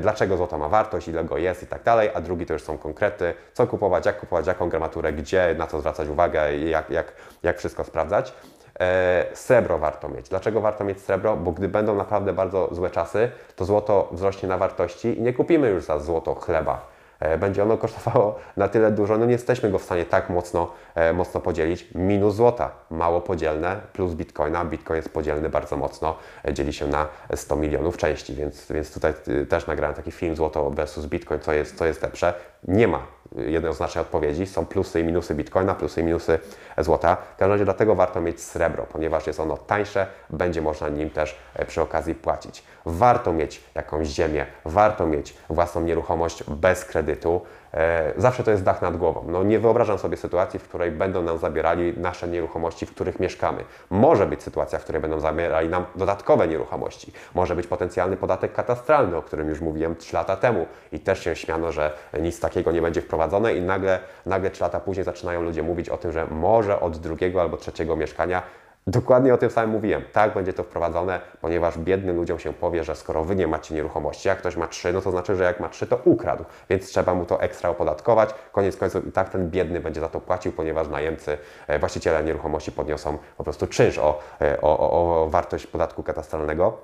dlaczego złoto ma wartość, ile go jest i tak dalej, a drugi to już są konkrety, co kupować, jak kupować, jaką gramaturę, gdzie, na co zwracać uwagę i jak, jak, jak wszystko sprawdzać. E, srebro warto mieć. Dlaczego warto mieć srebro? Bo gdy będą naprawdę bardzo złe czasy, to złoto wzrośnie na wartości i nie kupimy już za złoto chleba E, będzie ono kosztowało na tyle dużo, no nie jesteśmy go w stanie tak mocno, e, mocno podzielić. Minus złota, mało podzielne, plus bitcoina. Bitcoin jest podzielny bardzo mocno, dzieli się na 100 milionów części, więc, więc tutaj też nagrałem taki film złoto versus bitcoin, co jest, co jest lepsze. Nie ma jednoznacznej odpowiedzi. Są plusy i minusy bitcoina, plusy i minusy złota. W każdym razie dlatego warto mieć srebro, ponieważ jest ono tańsze, będzie można nim też przy okazji płacić. Warto mieć jakąś ziemię, warto mieć własną nieruchomość bez kredytu. E, zawsze to jest dach nad głową. No, nie wyobrażam sobie sytuacji, w której będą nam zabierali nasze nieruchomości, w których mieszkamy. Może być sytuacja, w której będą zabierali nam dodatkowe nieruchomości. Może być potencjalny podatek katastralny, o którym już mówiłem 3 lata temu i też się śmiano, że nic takiego nie będzie wprowadzone i nagle, nagle 3 lata później zaczynają ludzie mówić o tym, że może od drugiego albo trzeciego mieszkania Dokładnie o tym samym mówiłem. Tak będzie to wprowadzone, ponieważ biednym ludziom się powie, że skoro wy nie macie nieruchomości, jak ktoś ma trzy, no to znaczy, że jak ma trzy, to ukradł, więc trzeba mu to ekstra opodatkować. Koniec końców i tak ten biedny będzie za to płacił, ponieważ najemcy, e, właściciele nieruchomości podniosą po prostu czynsz o, e, o, o, o wartość podatku katastralnego.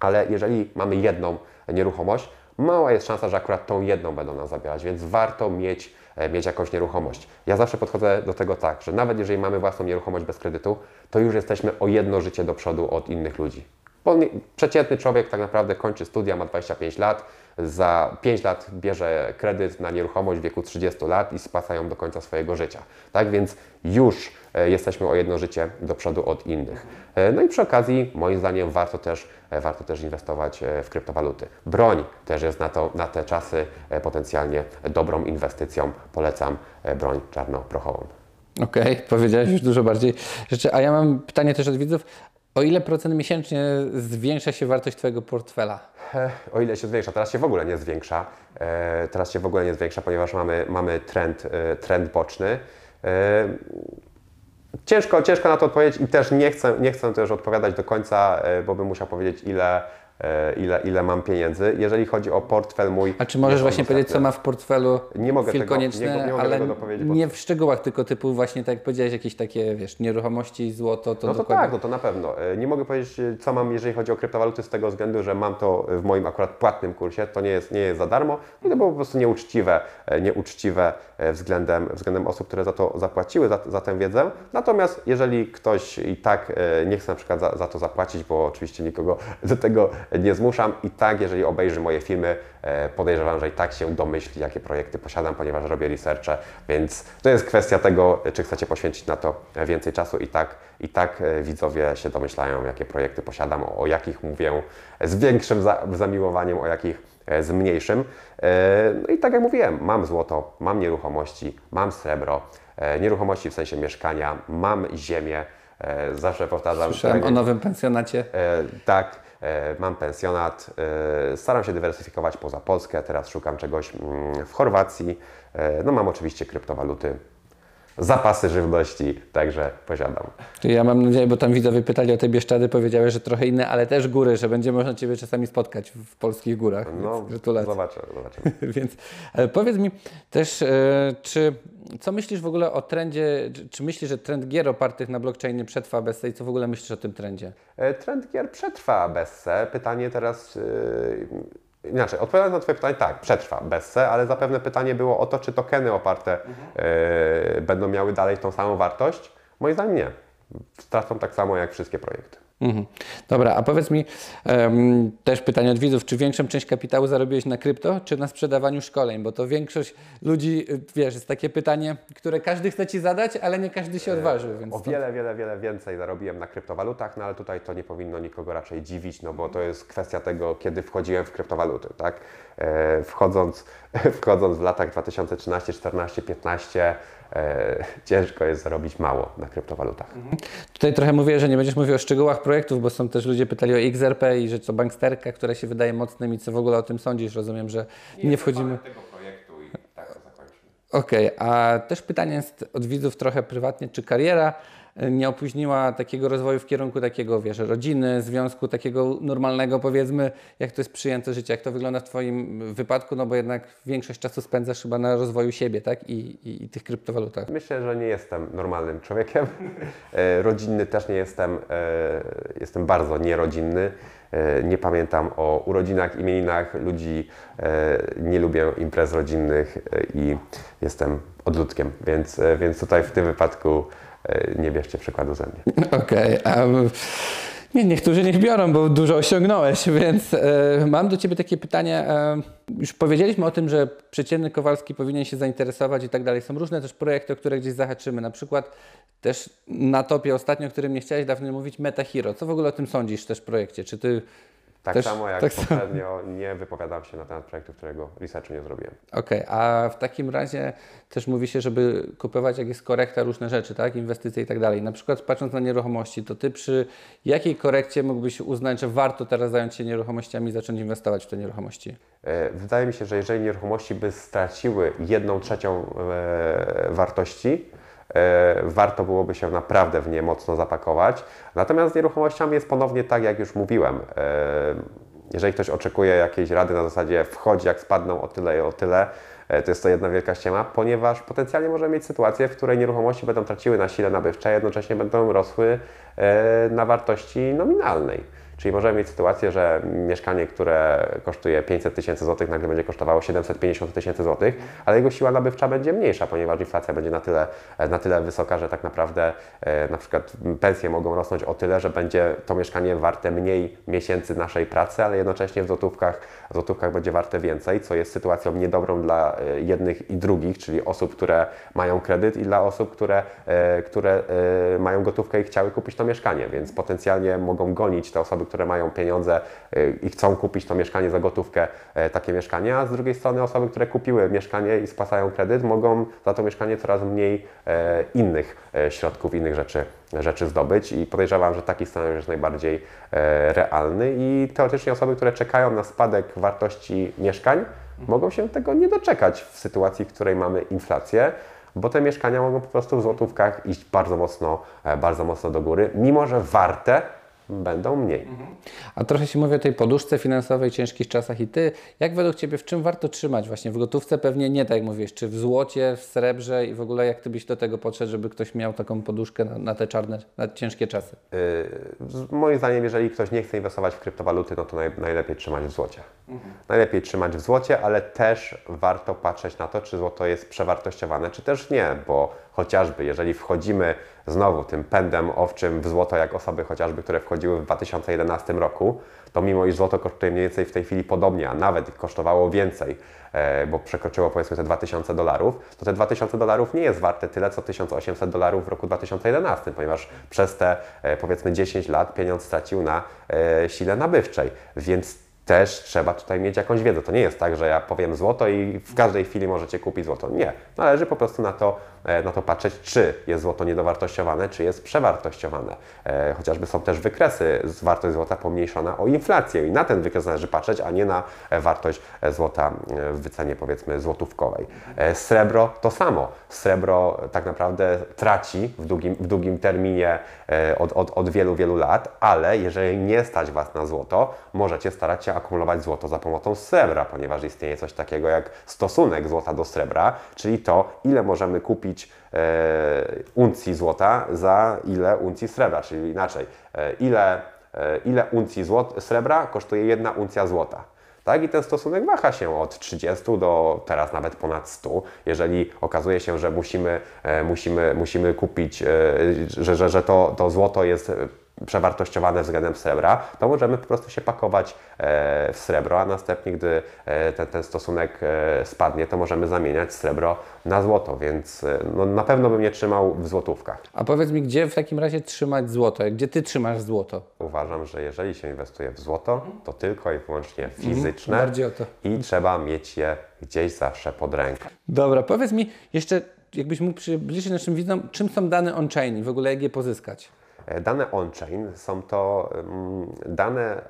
Ale jeżeli mamy jedną nieruchomość, mała jest szansa, że akurat tą jedną będą nam zabierać, więc warto mieć, mieć jakąś nieruchomość. Ja zawsze podchodzę do tego tak, że nawet jeżeli mamy własną nieruchomość bez kredytu, to już jesteśmy o jedno życie do przodu od innych ludzi. Bo przeciętny człowiek tak naprawdę kończy studia, ma 25 lat, za 5 lat bierze kredyt na nieruchomość w wieku 30 lat i spłaca ją do końca swojego życia. Tak więc już e, jesteśmy o jedno życie do przodu od innych. E, No i przy okazji, moim zdaniem, warto też, e, warto też inwestować e, w kryptowaluty. Broń też jest na, to, na te czasy e, potencjalnie dobrą inwestycją. Polecam e, broń czarnoprochową. Okej, powiedziałeś już dużo bardziej rzeczy. A ja mam pytanie też od widzów. O ile procent miesięcznie zwiększa się wartość Twojego portfela? E, O ile się zwiększa, teraz się w ogóle nie zwiększa. E, Teraz się w ogóle nie zwiększa, ponieważ mamy, mamy trend, e, trend boczny. Ciężko, ciężko na to odpowiedzieć i też nie chcę, nie chcę też odpowiadać do końca, e, bo bym musiał powiedzieć, ile, ile, ile mam pieniędzy. Jeżeli chodzi o portfel mój. A czy możesz właśnie powiedzieć, co ma w portfelu Nie mogę tego- nie- nie mogę ale tego dopowiedzieć, bo- nie w szczegółach, tylko typu właśnie, tak jak powiedziałeś, jakieś takie, wiesz, nieruchomości, złoto, to No to dokładnie... tak, no to na pewno. E, Nie mogę powiedzieć, e, co mam, jeżeli chodzi o kryptowaluty, z tego względu, że mam to w moim akurat płatnym kursie. To nie jest, nie jest za darmo i to było po prostu nieuczciwe, e, nieuczciwe e, względem, względem osób, które za to zapłaciły, za, za tę wiedzę. Natomiast jeżeli ktoś i tak e, nie chce na przykład za, za to zapłacić, bo oczywiście nikogo do tego nie zmuszam, i tak jeżeli obejrzy moje filmy, e, podejrzewam, że i tak się domyśli, jakie projekty posiadam, ponieważ robię researche, więc to jest kwestia tego, czy chcecie poświęcić na to więcej czasu i tak, i tak e, widzowie się domyślają, jakie projekty posiadam, o jakich mówię z większym za, zamiłowaniem, o jakich e, z mniejszym. E, No i tak jak mówiłem, mam złoto, mam nieruchomości, mam srebro, e, nieruchomości w sensie mieszkania, mam ziemię, e, zawsze powtarzam. Słyszałem tak, o nowym pensjonacie. E, tak, e, mam pensjonat, e, staram się dywersyfikować poza Polskę, teraz szukam czegoś mm, w Chorwacji. E, no mam oczywiście kryptowaluty, zapasy żywności, także posiadam. Ja mam nadzieję, bo tam widzowie pytali o te Bieszczady, powiedziałeś, że trochę inne, ale też góry, że będzie można Ciebie czasami spotkać w polskich górach. No, gratulacje. zobaczę, zobaczymy. Więc e, powiedz mi też, e, czy co myślisz w ogóle o trendzie, czy, myślisz, że trend gier opartych na blockchainie przetrwa bez tej, co w ogóle myślisz o tym trendzie? E, Trend gier przetrwa bez se. Pytanie teraz. Yy, inaczej, odpowiadając na Twoje pytanie, tak, przetrwa bez se, ale zapewne pytanie było o to, czy tokeny oparte e, będą miały dalej tą samą wartość. Moim zdaniem nie. Stracą tak samo jak wszystkie projekty. Mhm. Dobra, a powiedz mi em, też pytanie od widzów, czy większą część kapitału zarobiłeś na krypto, czy na sprzedawaniu szkoleń? Bo to większość ludzi, y, wiesz, jest takie pytanie, które każdy chce Ci zadać, ale nie każdy się odważył. Więc O wiele, wiele, wiele więcej zarobiłem na kryptowalutach, no ale tutaj to nie powinno nikogo raczej dziwić, no bo to jest kwestia tego, kiedy wchodziłem w kryptowaluty, tak? E, wchodząc, wchodząc w latach 2013, 14, 15, e, ciężko jest zarobić mało na kryptowalutach. Tutaj trochę mówię, że nie będziesz mówił o szczegółach projektów, bo są też ludzie pytali o XRP i że to banksterka, która się wydaje mocnym i co w ogóle o tym sądzisz. Rozumiem, że nie, wchodzimy. tego projektu i tak to zakończymy. Okej, a też pytanie jest od widzów trochę prywatnie, czy kariera nie opóźniła takiego rozwoju w kierunku takiego, wiesz, rodziny, związku takiego normalnego, powiedzmy, jak to jest przyjęte życie, jak to wygląda w Twoim wypadku, no bo jednak większość czasu spędzasz chyba na rozwoju siebie, tak, i, i, i tych kryptowalutach. Myślę, że nie jestem normalnym człowiekiem. E, Rodzinny też nie jestem. e, Jestem bardzo nierodzinny. E, Nie pamiętam o urodzinach, imieninach ludzi. Nie lubię imprez rodzinnych i jestem odludkiem, więc, więc tutaj w tym wypadku nie bierzcie przykładu ze mnie. Okej, a nie, niektórzy niech biorą, bo dużo osiągnąłeś, więc e, mam do Ciebie takie pytanie. E, już powiedzieliśmy o tym, że przeciętny Kowalski powinien się zainteresować i tak dalej. Są różne też projekty, o które gdzieś zahaczymy. Na przykład też na topie ostatnio, o którym nie chciałeś dawno mówić, Meta Hero. Co w ogóle o tym sądzisz też w projekcie? Czy Ty Tak Też- samo jak tak samo. poprzednio nie wypowiadam się na temat projektu, którego researchu nie zrobiłem. Okej, a w takim razie też mówi się, żeby kupować jak jest korekta różne rzeczy, tak? Inwestycje i tak dalej. Na przykład patrząc na nieruchomości, to ty przy jakiej korekcie mógłbyś uznać, że warto teraz zająć się nieruchomościami i zacząć inwestować w te nieruchomości? E, Wydaje mi się, że jeżeli nieruchomości by straciły jedną trzecią e, wartości, warto byłoby się naprawdę w nie mocno zapakować. Natomiast z nieruchomościami jest ponownie tak, jak już mówiłem. Jeżeli ktoś oczekuje jakiejś rady na zasadzie wchodzi jak spadną o tyle i o tyle, E, to jest to jedna wielka ściema, ponieważ potencjalnie możemy mieć sytuację, w której nieruchomości będą traciły na sile nabywczej, a jednocześnie będą rosły e, na wartości nominalnej. Czyli możemy mieć sytuację, że mieszkanie, które kosztuje 500 tysięcy złotych, nagle będzie kosztowało 750 tysięcy złotych, ale jego siła nabywcza będzie mniejsza, ponieważ inflacja będzie na tyle, na tyle wysoka, że tak naprawdę e, na przykład pensje mogą rosnąć o tyle, że będzie to mieszkanie warte mniej miesięcy naszej pracy, ale jednocześnie w złotówkach, w złotówkach będzie warte więcej, co jest sytuacją niedobrą dla e, jednych i drugich, czyli osób, które mają kredyt i dla osób, które, e, które mają gotówkę i chciały kupić to mieszkanie, więc potencjalnie mogą gonić te osoby, które mają pieniądze y, i chcą kupić to mieszkanie za gotówkę, e, takie mieszkanie, a z drugiej strony osoby, które kupiły mieszkanie i spłacają kredyt, mogą za to mieszkanie coraz mniej e, innych e, środków, innych rzeczy, rzeczy zdobyć. I podejrzewam, że taki scenariusz jest najbardziej realny. I teoretycznie osoby, które czekają na spadek wartości mieszkań, mogą się tego nie doczekać w sytuacji, w której mamy inflację bo te mieszkania mogą po prostu w złotówkach iść bardzo mocno, bardzo mocno do góry, mimo że warte będą mniej. Mhm. A trochę się mówi o tej poduszce finansowej, ciężkich czasach i Ty, jak według Ciebie, w czym warto trzymać? Właśnie w gotówce pewnie nie, tak jak mówisz, czy w złocie, w srebrze i w ogóle jak Ty byś do tego podszedł, żeby ktoś miał taką poduszkę na, na te czarne, na ciężkie czasy? Yy, moim zdaniem, jeżeli ktoś nie chce inwestować w kryptowaluty, no to naj, najlepiej trzymać w złocie. Mhm. Najlepiej trzymać w złocie, ale też warto patrzeć na to, czy złoto jest przewartościowane, czy też nie, bo chociażby jeżeli wchodzimy znowu tym pędem owczym w złoto, jak osoby chociażby, które wchodziły w 2011 roku, to mimo iż złoto kosztuje mniej więcej w tej chwili podobnie, a nawet kosztowało więcej, e, bo przekroczyło powiedzmy te 2000 dolarów, to te 2000 dolarów nie jest warte tyle, co 1800 dolarów w roku 2011, ponieważ przez te e, powiedzmy 10 lat pieniądz stracił na e, sile nabywczej. Więc też trzeba tutaj mieć jakąś wiedzę. To nie jest tak, że ja powiem złoto i w każdej chwili możecie kupić złoto. Nie. Należy po prostu na to, e, na to patrzeć, czy jest złoto niedowartościowane, czy jest przewartościowane. E, chociażby są też wykresy, z wartość złota pomniejszona o inflację i na ten wykres należy patrzeć, a nie na wartość złota w wycenie powiedzmy złotówkowej. E, srebro to samo. Srebro tak naprawdę traci w długim, w długim terminie od, od, od wielu, wielu lat, ale jeżeli nie stać Was na złoto, możecie starać się akumulować złoto za pomocą srebra, ponieważ istnieje coś takiego jak stosunek złota do srebra, czyli to, ile możemy kupić e, uncji złota za ile uncji srebra, czyli inaczej, e, ile, e, ile uncji złot, srebra kosztuje jedna uncja złota. Tak? I ten stosunek waha się od 30 do teraz nawet ponad 100. Jeżeli okazuje się, że musimy, e, musimy, musimy kupić, e, że, że, że to, to złoto jest przewartościowane względem srebra, to możemy po prostu się pakować e, w srebro, a następnie, gdy e, ten, ten stosunek e, spadnie, to możemy zamieniać srebro na złoto, więc no, na pewno bym nie trzymał w złotówkach. A powiedz mi, gdzie w takim razie trzymać złoto? Gdzie Ty trzymasz złoto? Uważam, że jeżeli się inwestuje w złoto, to tylko i wyłącznie mhm. fizyczne mhm, i trzeba mieć je gdzieś zawsze pod ręką. Dobra, powiedz mi jeszcze, jakbyś mógł przybliżyć naszym widzom, czym są dane on-chain i w ogóle jak je pozyskać? E, dane on-chain są to dane e,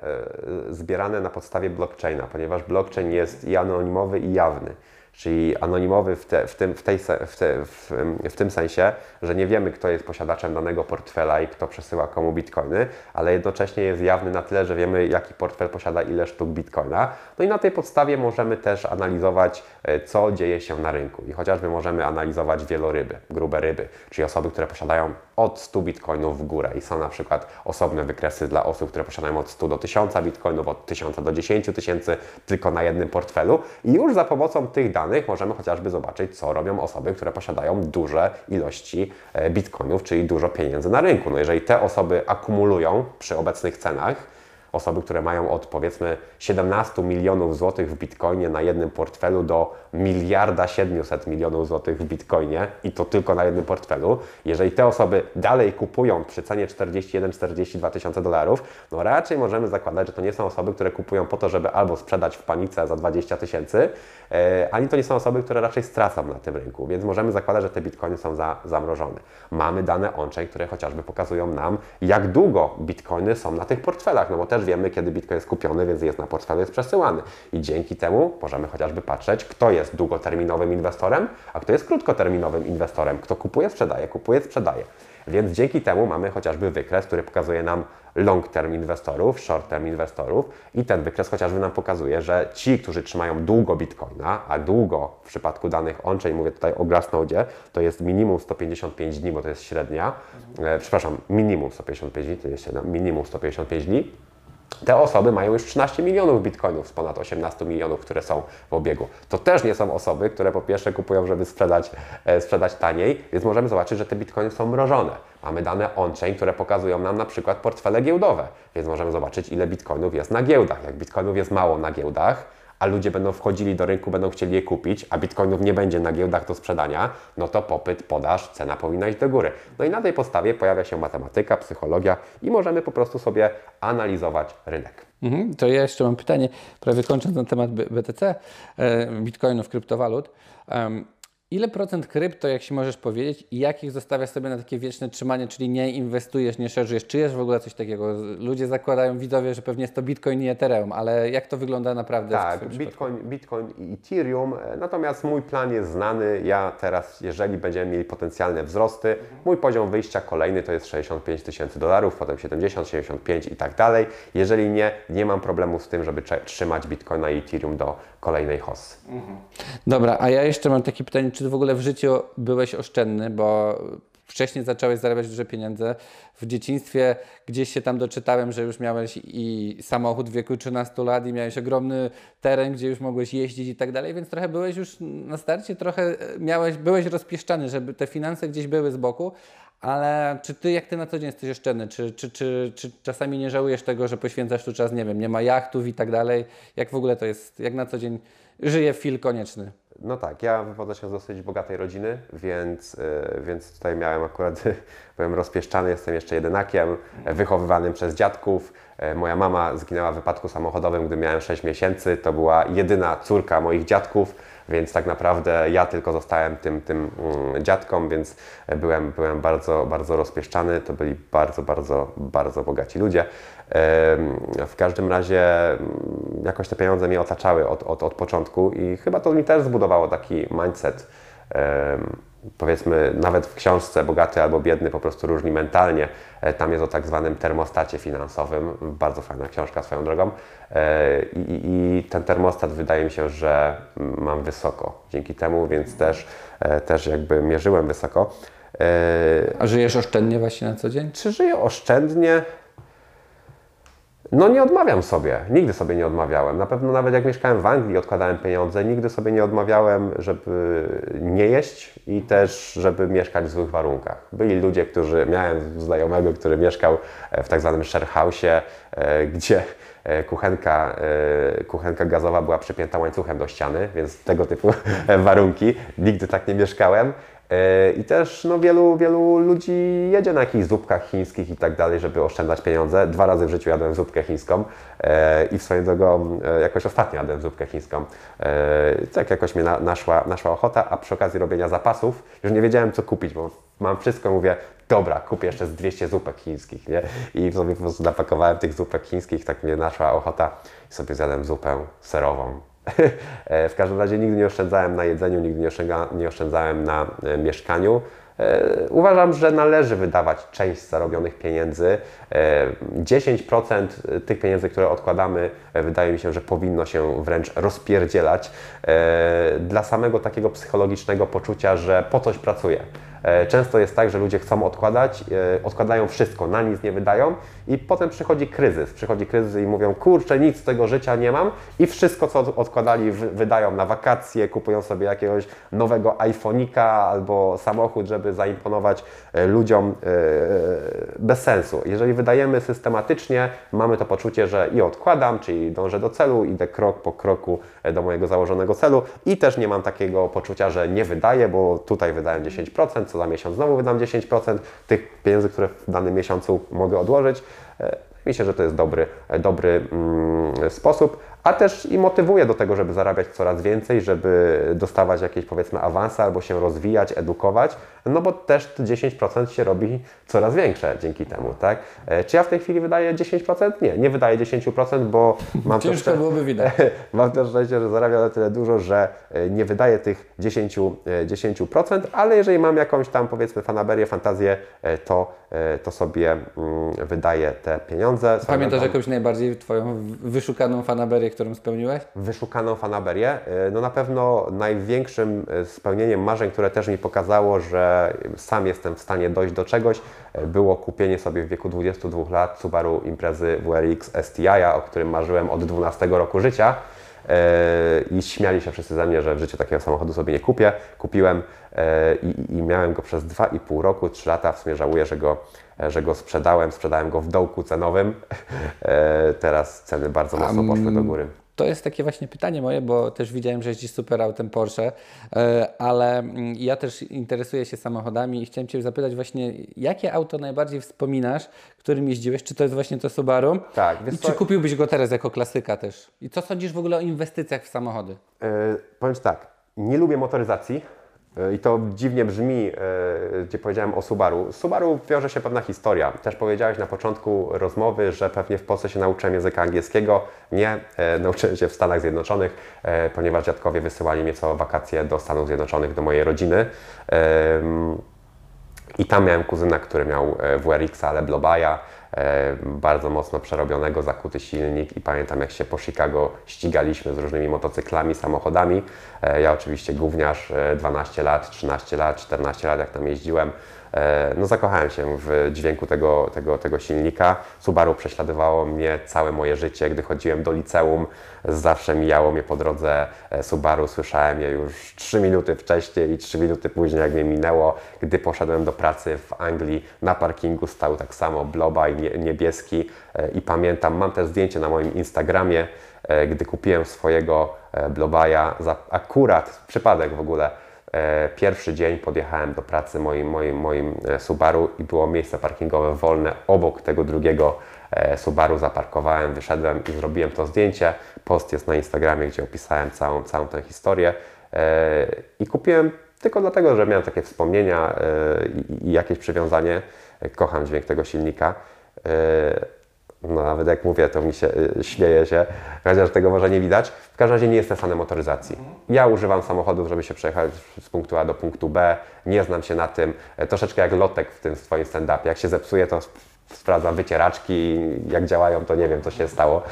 zbierane na podstawie blockchaina, ponieważ blockchain jest i anonimowy, i jawny czyli anonimowy w, te, w, tym, w, tej, w, te, w, w, tym sensie, że nie wiemy, kto jest posiadaczem danego portfela i kto przesyła komu bitcoiny, ale jednocześnie jest jawny na tyle, że wiemy, jaki portfel posiada ile sztuk bitcoina. No i na tej podstawie możemy też analizować, e, co dzieje się na rynku. I chociażby możemy analizować wieloryby, grube ryby, czyli osoby, które posiadają od 100 bitcoinów w górę i są na przykład osobne wykresy dla osób, które posiadają od 100 do 1000 bitcoinów, od 1000 do 10 tysięcy tylko na jednym portfelu i już za pomocą tych danych danych możemy chociażby zobaczyć, co robią osoby, które posiadają duże ilości e, bitcoinów, czyli dużo pieniędzy na rynku. No jeżeli te osoby akumulują przy obecnych cenach, osoby, które mają od powiedzmy 17 milionów złotych w bitcoinie na jednym portfelu do miliarda 700 milionów złotych w bitcoinie i to tylko na jednym portfelu. Jeżeli te osoby dalej kupują przy cenie 41-42 tysiące dolarów, no raczej możemy zakładać, że to nie są osoby, które kupują po to, żeby albo sprzedać w panice za 20 tysięcy, e, ani to nie są osoby, które raczej stracą na tym rynku, więc możemy zakładać, że te bitcoiny są za, zamrożone. Mamy dane on które chociażby pokazują nam, jak długo bitcoiny są na tych portfelach, no bo też też wiemy, kiedy Bitcoin jest kupiony, więc jest na portfelu, jest przesyłany. I dzięki temu możemy chociażby patrzeć, kto jest długoterminowym inwestorem, a kto jest krótkoterminowym inwestorem, kto kupuje, sprzedaje, kupuje, sprzedaje. Więc dzięki temu mamy chociażby wykres, który pokazuje nam long-term inwestorów, short-term inwestorów i ten wykres chociażby nam pokazuje, że ci, którzy trzymają długo Bitcoina, a długo w przypadku danych on-chain, mówię tutaj o Glassnode, to jest minimum 155 dni, bo to jest średnia, e, przepraszam, minimum 155 dni, to jest średnia, minimum 155 dni, te osoby mają już 13 milionów bitcoinów z ponad 18 milionów, które są w obiegu. To też nie są osoby, które po pierwsze kupują, żeby sprzedać, e, sprzedać taniej, więc możemy zobaczyć, że te bitcoiny są mrożone. Mamy dane on-chain, które pokazują nam na przykład portfele giełdowe, więc możemy zobaczyć, ile bitcoinów jest na giełdach. Jak bitcoinów jest mało na giełdach, a ludzie będą wchodzili do rynku, będą chcieli je kupić, a bitcoinów nie będzie na giełdach do sprzedania, no to popyt, podaż, cena powinna iść do góry. No i na tej podstawie pojawia się matematyka, psychologia i możemy po prostu sobie analizować rynek. Mhm, to ja jeszcze mam pytanie, prawie kończąc na temat BTC, e, bitcoinów, kryptowalut. Ile procent krypto, jak się możesz powiedzieć, i jakich zostawiasz sobie na takie wieczne trzymanie, czyli nie inwestujesz, nie szerzujesz? Czy jest w ogóle coś takiego? Ludzie zakładają, widzowie, że pewnie jest to Bitcoin i Ethereum, ale jak to wygląda naprawdę? Tak, Bitcoin, Bitcoin i Ethereum. E, natomiast mój plan jest znany. Ja teraz, jeżeli będziemy mieli potencjalne wzrosty, mój poziom wyjścia kolejny to jest 65 tysięcy dolarów, potem 70, 75 i tak dalej. Jeżeli nie, nie mam problemu z tym, żeby trzymać Bitcoina i Ethereum do kolejnej hossy. Mhm. Dobra, a ja jeszcze mam takie pytanie, czy w ogóle w życiu byłeś oszczędny, bo wcześniej zacząłeś zarabiać duże pieniądze. W dzieciństwie gdzieś się tam doczytałem, że już miałeś i samochód w wieku 13 lat i miałeś ogromny teren, gdzie już mogłeś jeździć i tak dalej, więc trochę byłeś już na starcie, trochę miałeś, byłeś rozpieszczany, żeby te finanse gdzieś były z boku, ale czy ty, jak ty na co dzień jesteś oszczędny? Czy, czy, czy, czy czasami nie żałujesz tego, że poświęcasz tu czas, nie wiem, nie ma jachtów i tak dalej? Jak w ogóle to jest, jak na co dzień żyje fil konieczny? No tak, ja wywodzę się z dosyć bogatej rodziny, więc, yy, więc tutaj miałem akurat, byłem rozpieszczany, jestem jeszcze jedynakiem, wychowywanym przez dziadków. Yy, moja mama zginęła w wypadku samochodowym, gdy miałem 6 miesięcy. To była jedyna córka moich dziadków więc tak naprawdę ja tylko zostałem tym, tym mm, dziadkom, więc byłem, byłem bardzo, bardzo rozpieszczany. To byli bardzo, bardzo, bardzo bogaci ludzie. W każdym razie mm, jakoś te pieniądze mnie otaczały od, od, od początku i chyba to mi też zbudowało taki mindset powiedzmy nawet w książce Bogaty albo Biedny po prostu różni mentalnie. E, tam jest o tak zwanym termostacie finansowym. Bardzo fajna książka swoją drogą. E, I, I, ten termostat wydaje mi się, że mam wysoko dzięki temu, więc też, e, też jakby mierzyłem wysoko. A żyjesz oszczędnie właśnie na co dzień? Czy żyję oszczędnie? No nie odmawiam sobie, nigdy sobie nie odmawiałem. Na pewno nawet jak mieszkałem w Anglii, odkładałem pieniądze, nigdy sobie nie odmawiałem, żeby nie jeść i też, żeby mieszkać w złych warunkach. Byli ludzie, którzy, miałem znajomego, który mieszkał w tak zwanym sharehouse'ie, e, gdzie e, kuchenka, e, kuchenka gazowa była przypięta łańcuchem do ściany, więc tego typu warunki. Nigdy tak nie mieszkałem. E, I też no, wielu, wielu ludzi jedzie na jakichś zupkach chińskich i tak dalej, żeby oszczędzać pieniądze. Dwa razy w życiu jadłem zupkę chińską e, i w swoją drogą e, jakoś ostatnio jadłem zupkę chińską. Tak jakoś mnie naszła, naszła ochota, a przy okazji robienia zapasów już nie wiedziałem co kupić, bo mam wszystko, mówię, dobra, kupię jeszcze z 200 zupek chińskich, nie? I sobie po prostu napakowałem tych zupek chińskich, tak mnie naszła ochota i sobie zjadłem zupę serową w każdym razie nigdy nie oszczędzałem na jedzeniu, nigdy nie oszczędzałem na e, mieszkaniu. E, uważam, że należy wydawać część zarobionych pieniędzy. 10% tych pieniędzy, które odkładamy, wydaje mi się, że powinno się wręcz rozpierdzielać dla samego takiego psychologicznego poczucia, że po coś pracuję. E, często jest tak, że ludzie chcą odkładać, e, odkładają wszystko, na nic nie wydają i potem przychodzi kryzys. Przychodzi kryzys i mówią, kurczę, nic z tego życia nie mam i wszystko, co odkładali, wydają na wakacje, kupują sobie jakiegoś nowego iPhone'ika albo samochód, żeby zaimponować e, ludziom bez sensu. Jeżeli wydajemy systematycznie, mamy to poczucie, że i odkładam, czyli dążę do celu, idę krok po kroku do mojego założonego celu i też nie mam takiego poczucia, że nie wydaję, bo tutaj wydałem 10%, co za miesiąc znowu wydam 10% tych pieniędzy, które w danym miesiącu mogę odłożyć. E, Myślę, że to jest dobry, dobry mm, sposób, a też i motywuje do tego, żeby zarabiać coraz więcej, żeby dostawać jakieś powiedzmy awanse albo się rozwijać, edukować, no bo też te 10% się robi coraz większe dzięki temu, tak? E, czy ja w tej chwili wydaję 10%? Nie, nie wydaję 10%, bo mam Ciężko też, byłoby widać. mam też szczęście, że zarabiam na tyle dużo, że e, nie wydaję tych 10, e, 10%, ale jeżeli mam jakąś tam powiedzmy fanaberię, fantazję, e, to, e, to sobie mm, wydaję te pieniądze. Pamiętasz Sobie jakąś najbardziej Twoją wyszukaną fanaberię, którą spełniłeś? wyszukaną fanaberię. E, No na pewno największym e, spełnieniem marzeń, które też mi pokazało, że sam jestem w stanie dojść do czegoś, e, było kupienie sobie w wieku 22 lat Subaru Imprezy WRX STI, o którym marzyłem od 12 roku życia. I śmiali się wszyscy ze mnie, że w życiu takiego samochodu sobie nie kupię. Kupiłem i, i miałem go przez 2,5 roku, 3 lata. W sumie żałuję, że go, że go sprzedałem. Sprzedałem go w dołku cenowym. E, Teraz ceny bardzo mocno poszły do góry. To jest takie właśnie pytanie moje, bo też widziałem, że jeździsz super autem Porsche, e, ale mm, ja też interesuję się samochodami i chciałem Cię zapytać właśnie, jakie auto najbardziej wspominasz, którym jeździłeś? Czy to jest właśnie to Subaru? Tak, I czy co- kupiłbyś go teraz jako klasyka też? I co sądzisz w ogóle o inwestycjach w samochody? E, powiem tak, nie lubię motoryzacji e, i to dziwnie brzmi, e, gdzie powiedziałem o Subaru. Z Subaru wiąże się pewna historia. Też powiedziałeś na początku rozmowy, że pewnie w Polsce się nauczyłem języka angielskiego. Nie, e, nauczyłem się w Stanach Zjednoczonych, e, ponieważ dziadkowie wysyłali mnie co wakacje do Stanów Zjednoczonych, do mojej rodziny. I tam miałem kuzyna, który miał e, WRX, ale Blobaja, e, bardzo mocno przerobionego, zakuty silnik i pamiętam jak się po Chicago ścigaliśmy z różnymi motocyklami, samochodami. E, Ja oczywiście gówniarz, e, 12 lat, 13 lat, 14 lat jak tam jeździłem. E, No zakochałem się w dźwięku tego, tego, tego silnika. Subaru prześladowało mnie całe moje życie. Gdy chodziłem do liceum, zawsze mijało mnie po drodze e, Subaru. Słyszałem je już 3 minuty wcześniej i 3 minuty później, jak mnie minęło. Gdy poszedłem do pracy w Anglii, na parkingu stał tak samo Blobaj nie- niebieski e, i pamiętam, mam też zdjęcie na moim Instagramie, gdy kupiłem swojego Blobaja, za akurat, przypadek w ogóle, Pierwszy dzień podjechałem do pracy moim, moim, moim e, Subaru i było miejsce parkingowe wolne obok tego drugiego e, Subaru. Zaparkowałem, wyszedłem i zrobiłem to zdjęcie. Post jest na Instagramie, gdzie opisałem całą, całą tę historię. E, I kupiłem tylko dlatego, że miałem takie wspomnienia e, i, jakieś przywiązanie. E, Kocham dźwięk tego silnika. No nawet jak mówię, to mi się y, śmieje się, chociaż tego może nie widać. W każdym razie nie jestem fanem motoryzacji. Ja używam samochodów, żeby się przejechać z punktu A do punktu B. Nie znam się na tym. E, Troszeczkę jak lotek w tym swoim stand-upie. Jak się zepsuje, to sp- sprawdzam wycieraczki. Jak działają, to nie wiem, co się stało. E,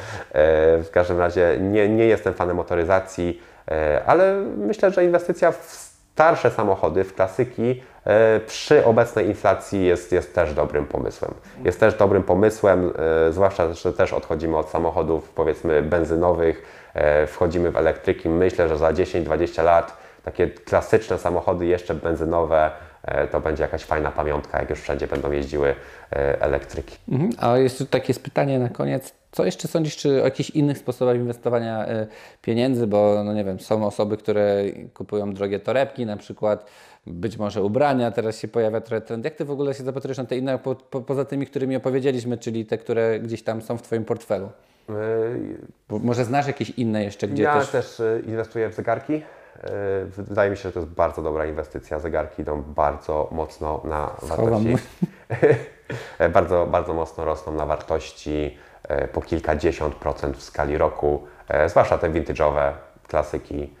W każdym razie nie, nie jestem fanem motoryzacji, e, ale myślę, że inwestycja w starsze samochody, w klasyki, przy obecnej inflacji jest, jest też dobrym pomysłem. Jest też dobrym pomysłem, e, zwłaszcza, że też odchodzimy od samochodów powiedzmy benzynowych, e, wchodzimy w elektryki. Myślę, że za 10-20 lat takie klasyczne samochody jeszcze benzynowe e, to będzie jakaś fajna pamiątka, jak już wszędzie będą jeździły e, elektryki. Mhm. A jeszcze takie jest pytanie na koniec. Co jeszcze sądzisz, czy o jakichś innych sposobach inwestowania pieniędzy? Bo, no nie wiem, są osoby, które kupują drogie torebki, na przykład być może ubrania, teraz się pojawia trochę trend. Jak Ty w ogóle się zapatrujesz na te inne, po, po, poza tymi, którymi opowiedzieliśmy, czyli te, które gdzieś tam są w Twoim portfelu? E, Bo może znasz jakieś inne jeszcze, gdzie ja też... też, e, inwestuję w zegarki. E, Wydaje mi się, że to jest bardzo dobra inwestycja. Zegarki idą bardzo mocno na wartości. bardzo, bardzo mocno rosną na wartości po kilkadziesiąt procent w skali roku, zwłaszcza te vintage'owe klasyki.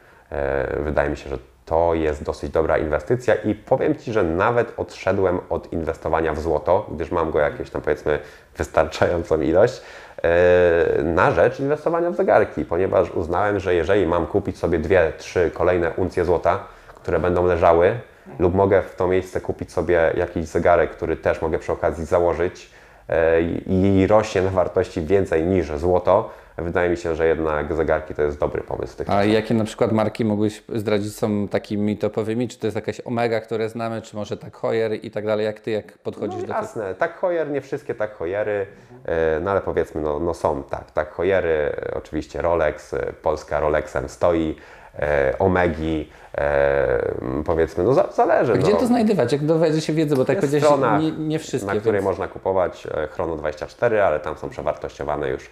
Wydaje mi się, że to jest dosyć dobra inwestycja i powiem Ci, że nawet odszedłem od inwestowania w złoto, gdyż mam go jakieś tam powiedzmy wystarczającą ilość, e, na rzecz inwestowania w zegarki, ponieważ uznałem, że jeżeli mam kupić sobie dwie, trzy kolejne uncje złota, które będą leżały, lub mogę w to miejsce kupić sobie jakiś zegarek, który też mogę przy okazji założyć e, i i rośnie na wartości więcej niż złoto, wydaje mi się, że jednak zegarki to jest dobry pomysł tych A jakie na przykład marki mógłbyś zdradzić są takimi topowymi? Czy to jest jakaś Omega, które znamy, czy może tak Heuer i tak dalej? Jak Ty jak podchodzisz No do tego? jasne, tak Heuer, nie wszystkie tak Heuery, e, no ale powiedzmy, no, no są tak, tak Heuery, e, oczywiście Rolex, e, Polska Rolexem stoi, Omegi, powiedzmy, no za, zależy. Gdzie no. to znajdywać? Jak dowiedzie się wiedzy? Bo tak powiedziałeś, nie, nie wszystkie. na której więc... można kupować e, Chrono24, ale tam są przewartościowane już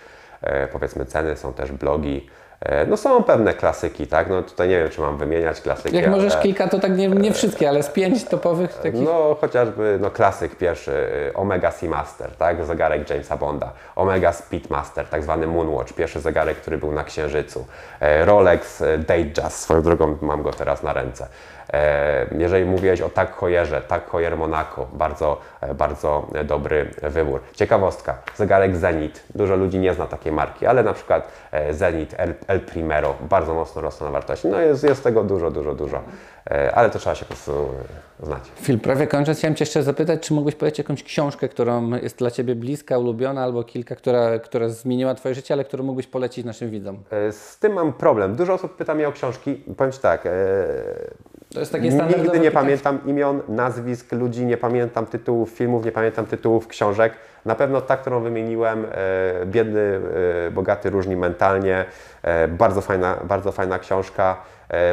powiedzmy ceny, są też blogi. E, No są pewne klasyki, tak? No tutaj nie wiem, czy mam wymieniać klasyki. Jak możesz ale- kilka, to tak nie, nie wszystkie, ale z pięć topowych takich. no chociażby no, klasyk pierwszy, Omega Seamaster, tak? zegarek Jamesa Bonda. Omega Speedmaster, tak zwany Moonwatch, pierwszy zegarek, który był na Księżycu. E, Rolex e, Datejust, swoją drogą mam go teraz na ręce. E, Jeżeli mówiłeś o Tag Heuerze, Tag Heuer Monaco, bardzo, e, bardzo dobry wybór. Ciekawostka, zegarek Zenit, dużo ludzi nie zna takiej marki, ale na przykład e, Zenit El, El Primero bardzo mocno rosną na wartości. No jest, jest tego dużo, dużo, dużo, ale to trzeba się po prostu znać. Film prawie kończąc, chciałem Cię jeszcze zapytać, czy mógłbyś powiedzieć jakąś książkę, którą jest dla Ciebie bliska, ulubiona, albo kilka, która, która zmieniła Twoje życie, ale którą mógłbyś polecić naszym widzom? Z tym mam problem. Dużo osób pyta mnie o książki. Powiem Ci tak, To jest takie standardowe nigdy nie pytanie. pamiętam imion, nazwisk ludzi, nie pamiętam tytułów filmów, nie pamiętam tytułów książek. Na pewno ta, którą wymieniłem, e, Biedny, e, Bogaty, Różni Mentalnie, e, bardzo, fajna, bardzo fajna książka.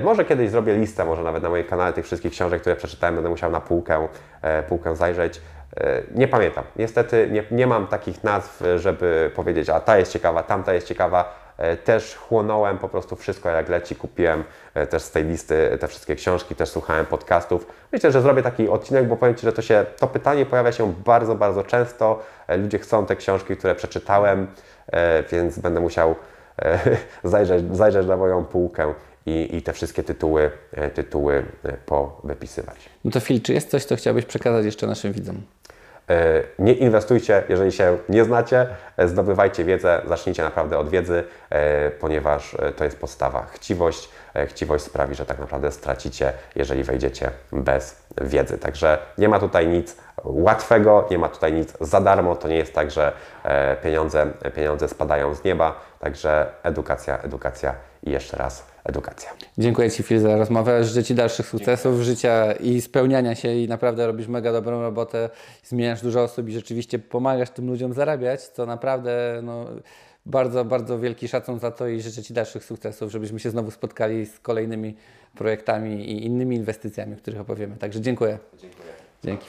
Może kiedyś zrobię listę, może nawet na mojej kanale tych wszystkich książek, które przeczytałem, będę musiał na półkę, półkę zajrzeć. Nie pamiętam. Niestety nie, nie mam takich nazw, żeby powiedzieć, a ta jest ciekawa, tamta jest ciekawa. E, Też chłonąłem po prostu wszystko jak leci. Kupiłem e, też z tej listy te wszystkie książki, też słuchałem podcastów. Myślę, że zrobię taki odcinek, bo powiem Ci, że to, się, to pytanie pojawia się bardzo, bardzo często. E, Ludzie chcą te książki, które przeczytałem, e, więc będę musiał e, zajrzeć, zajrzeć na moją półkę i, i te wszystkie tytuły, e, tytuły e, powypisywać. No to Phil, czy jest coś, co chciałbyś przekazać jeszcze naszym widzom? E, Nie inwestujcie, jeżeli się nie znacie, e, zdobywajcie wiedzę, zacznijcie naprawdę od wiedzy, e, ponieważ to jest podstawa. Chciwość, chciwość sprawi, że tak naprawdę stracicie, jeżeli wejdziecie bez wiedzy. Także nie ma tutaj nic łatwego, nie ma tutaj nic za darmo. To nie jest tak, że pieniądze, pieniądze spadają z nieba. Także edukacja, edukacja i jeszcze raz edukacja. Dziękuję Ci Phil za rozmowę. Życzę Ci dalszych sukcesów, życia i spełniania się i naprawdę robisz mega dobrą robotę. Zmieniasz dużo osób i rzeczywiście pomagasz tym ludziom zarabiać, co naprawdę no, bardzo, bardzo wielki szacun za to i życzę Ci dalszych sukcesów, żebyśmy się znowu spotkali z kolejnymi projektami i innymi inwestycjami, o których opowiemy. Także dziękuję. Dziękuję. Dzięki.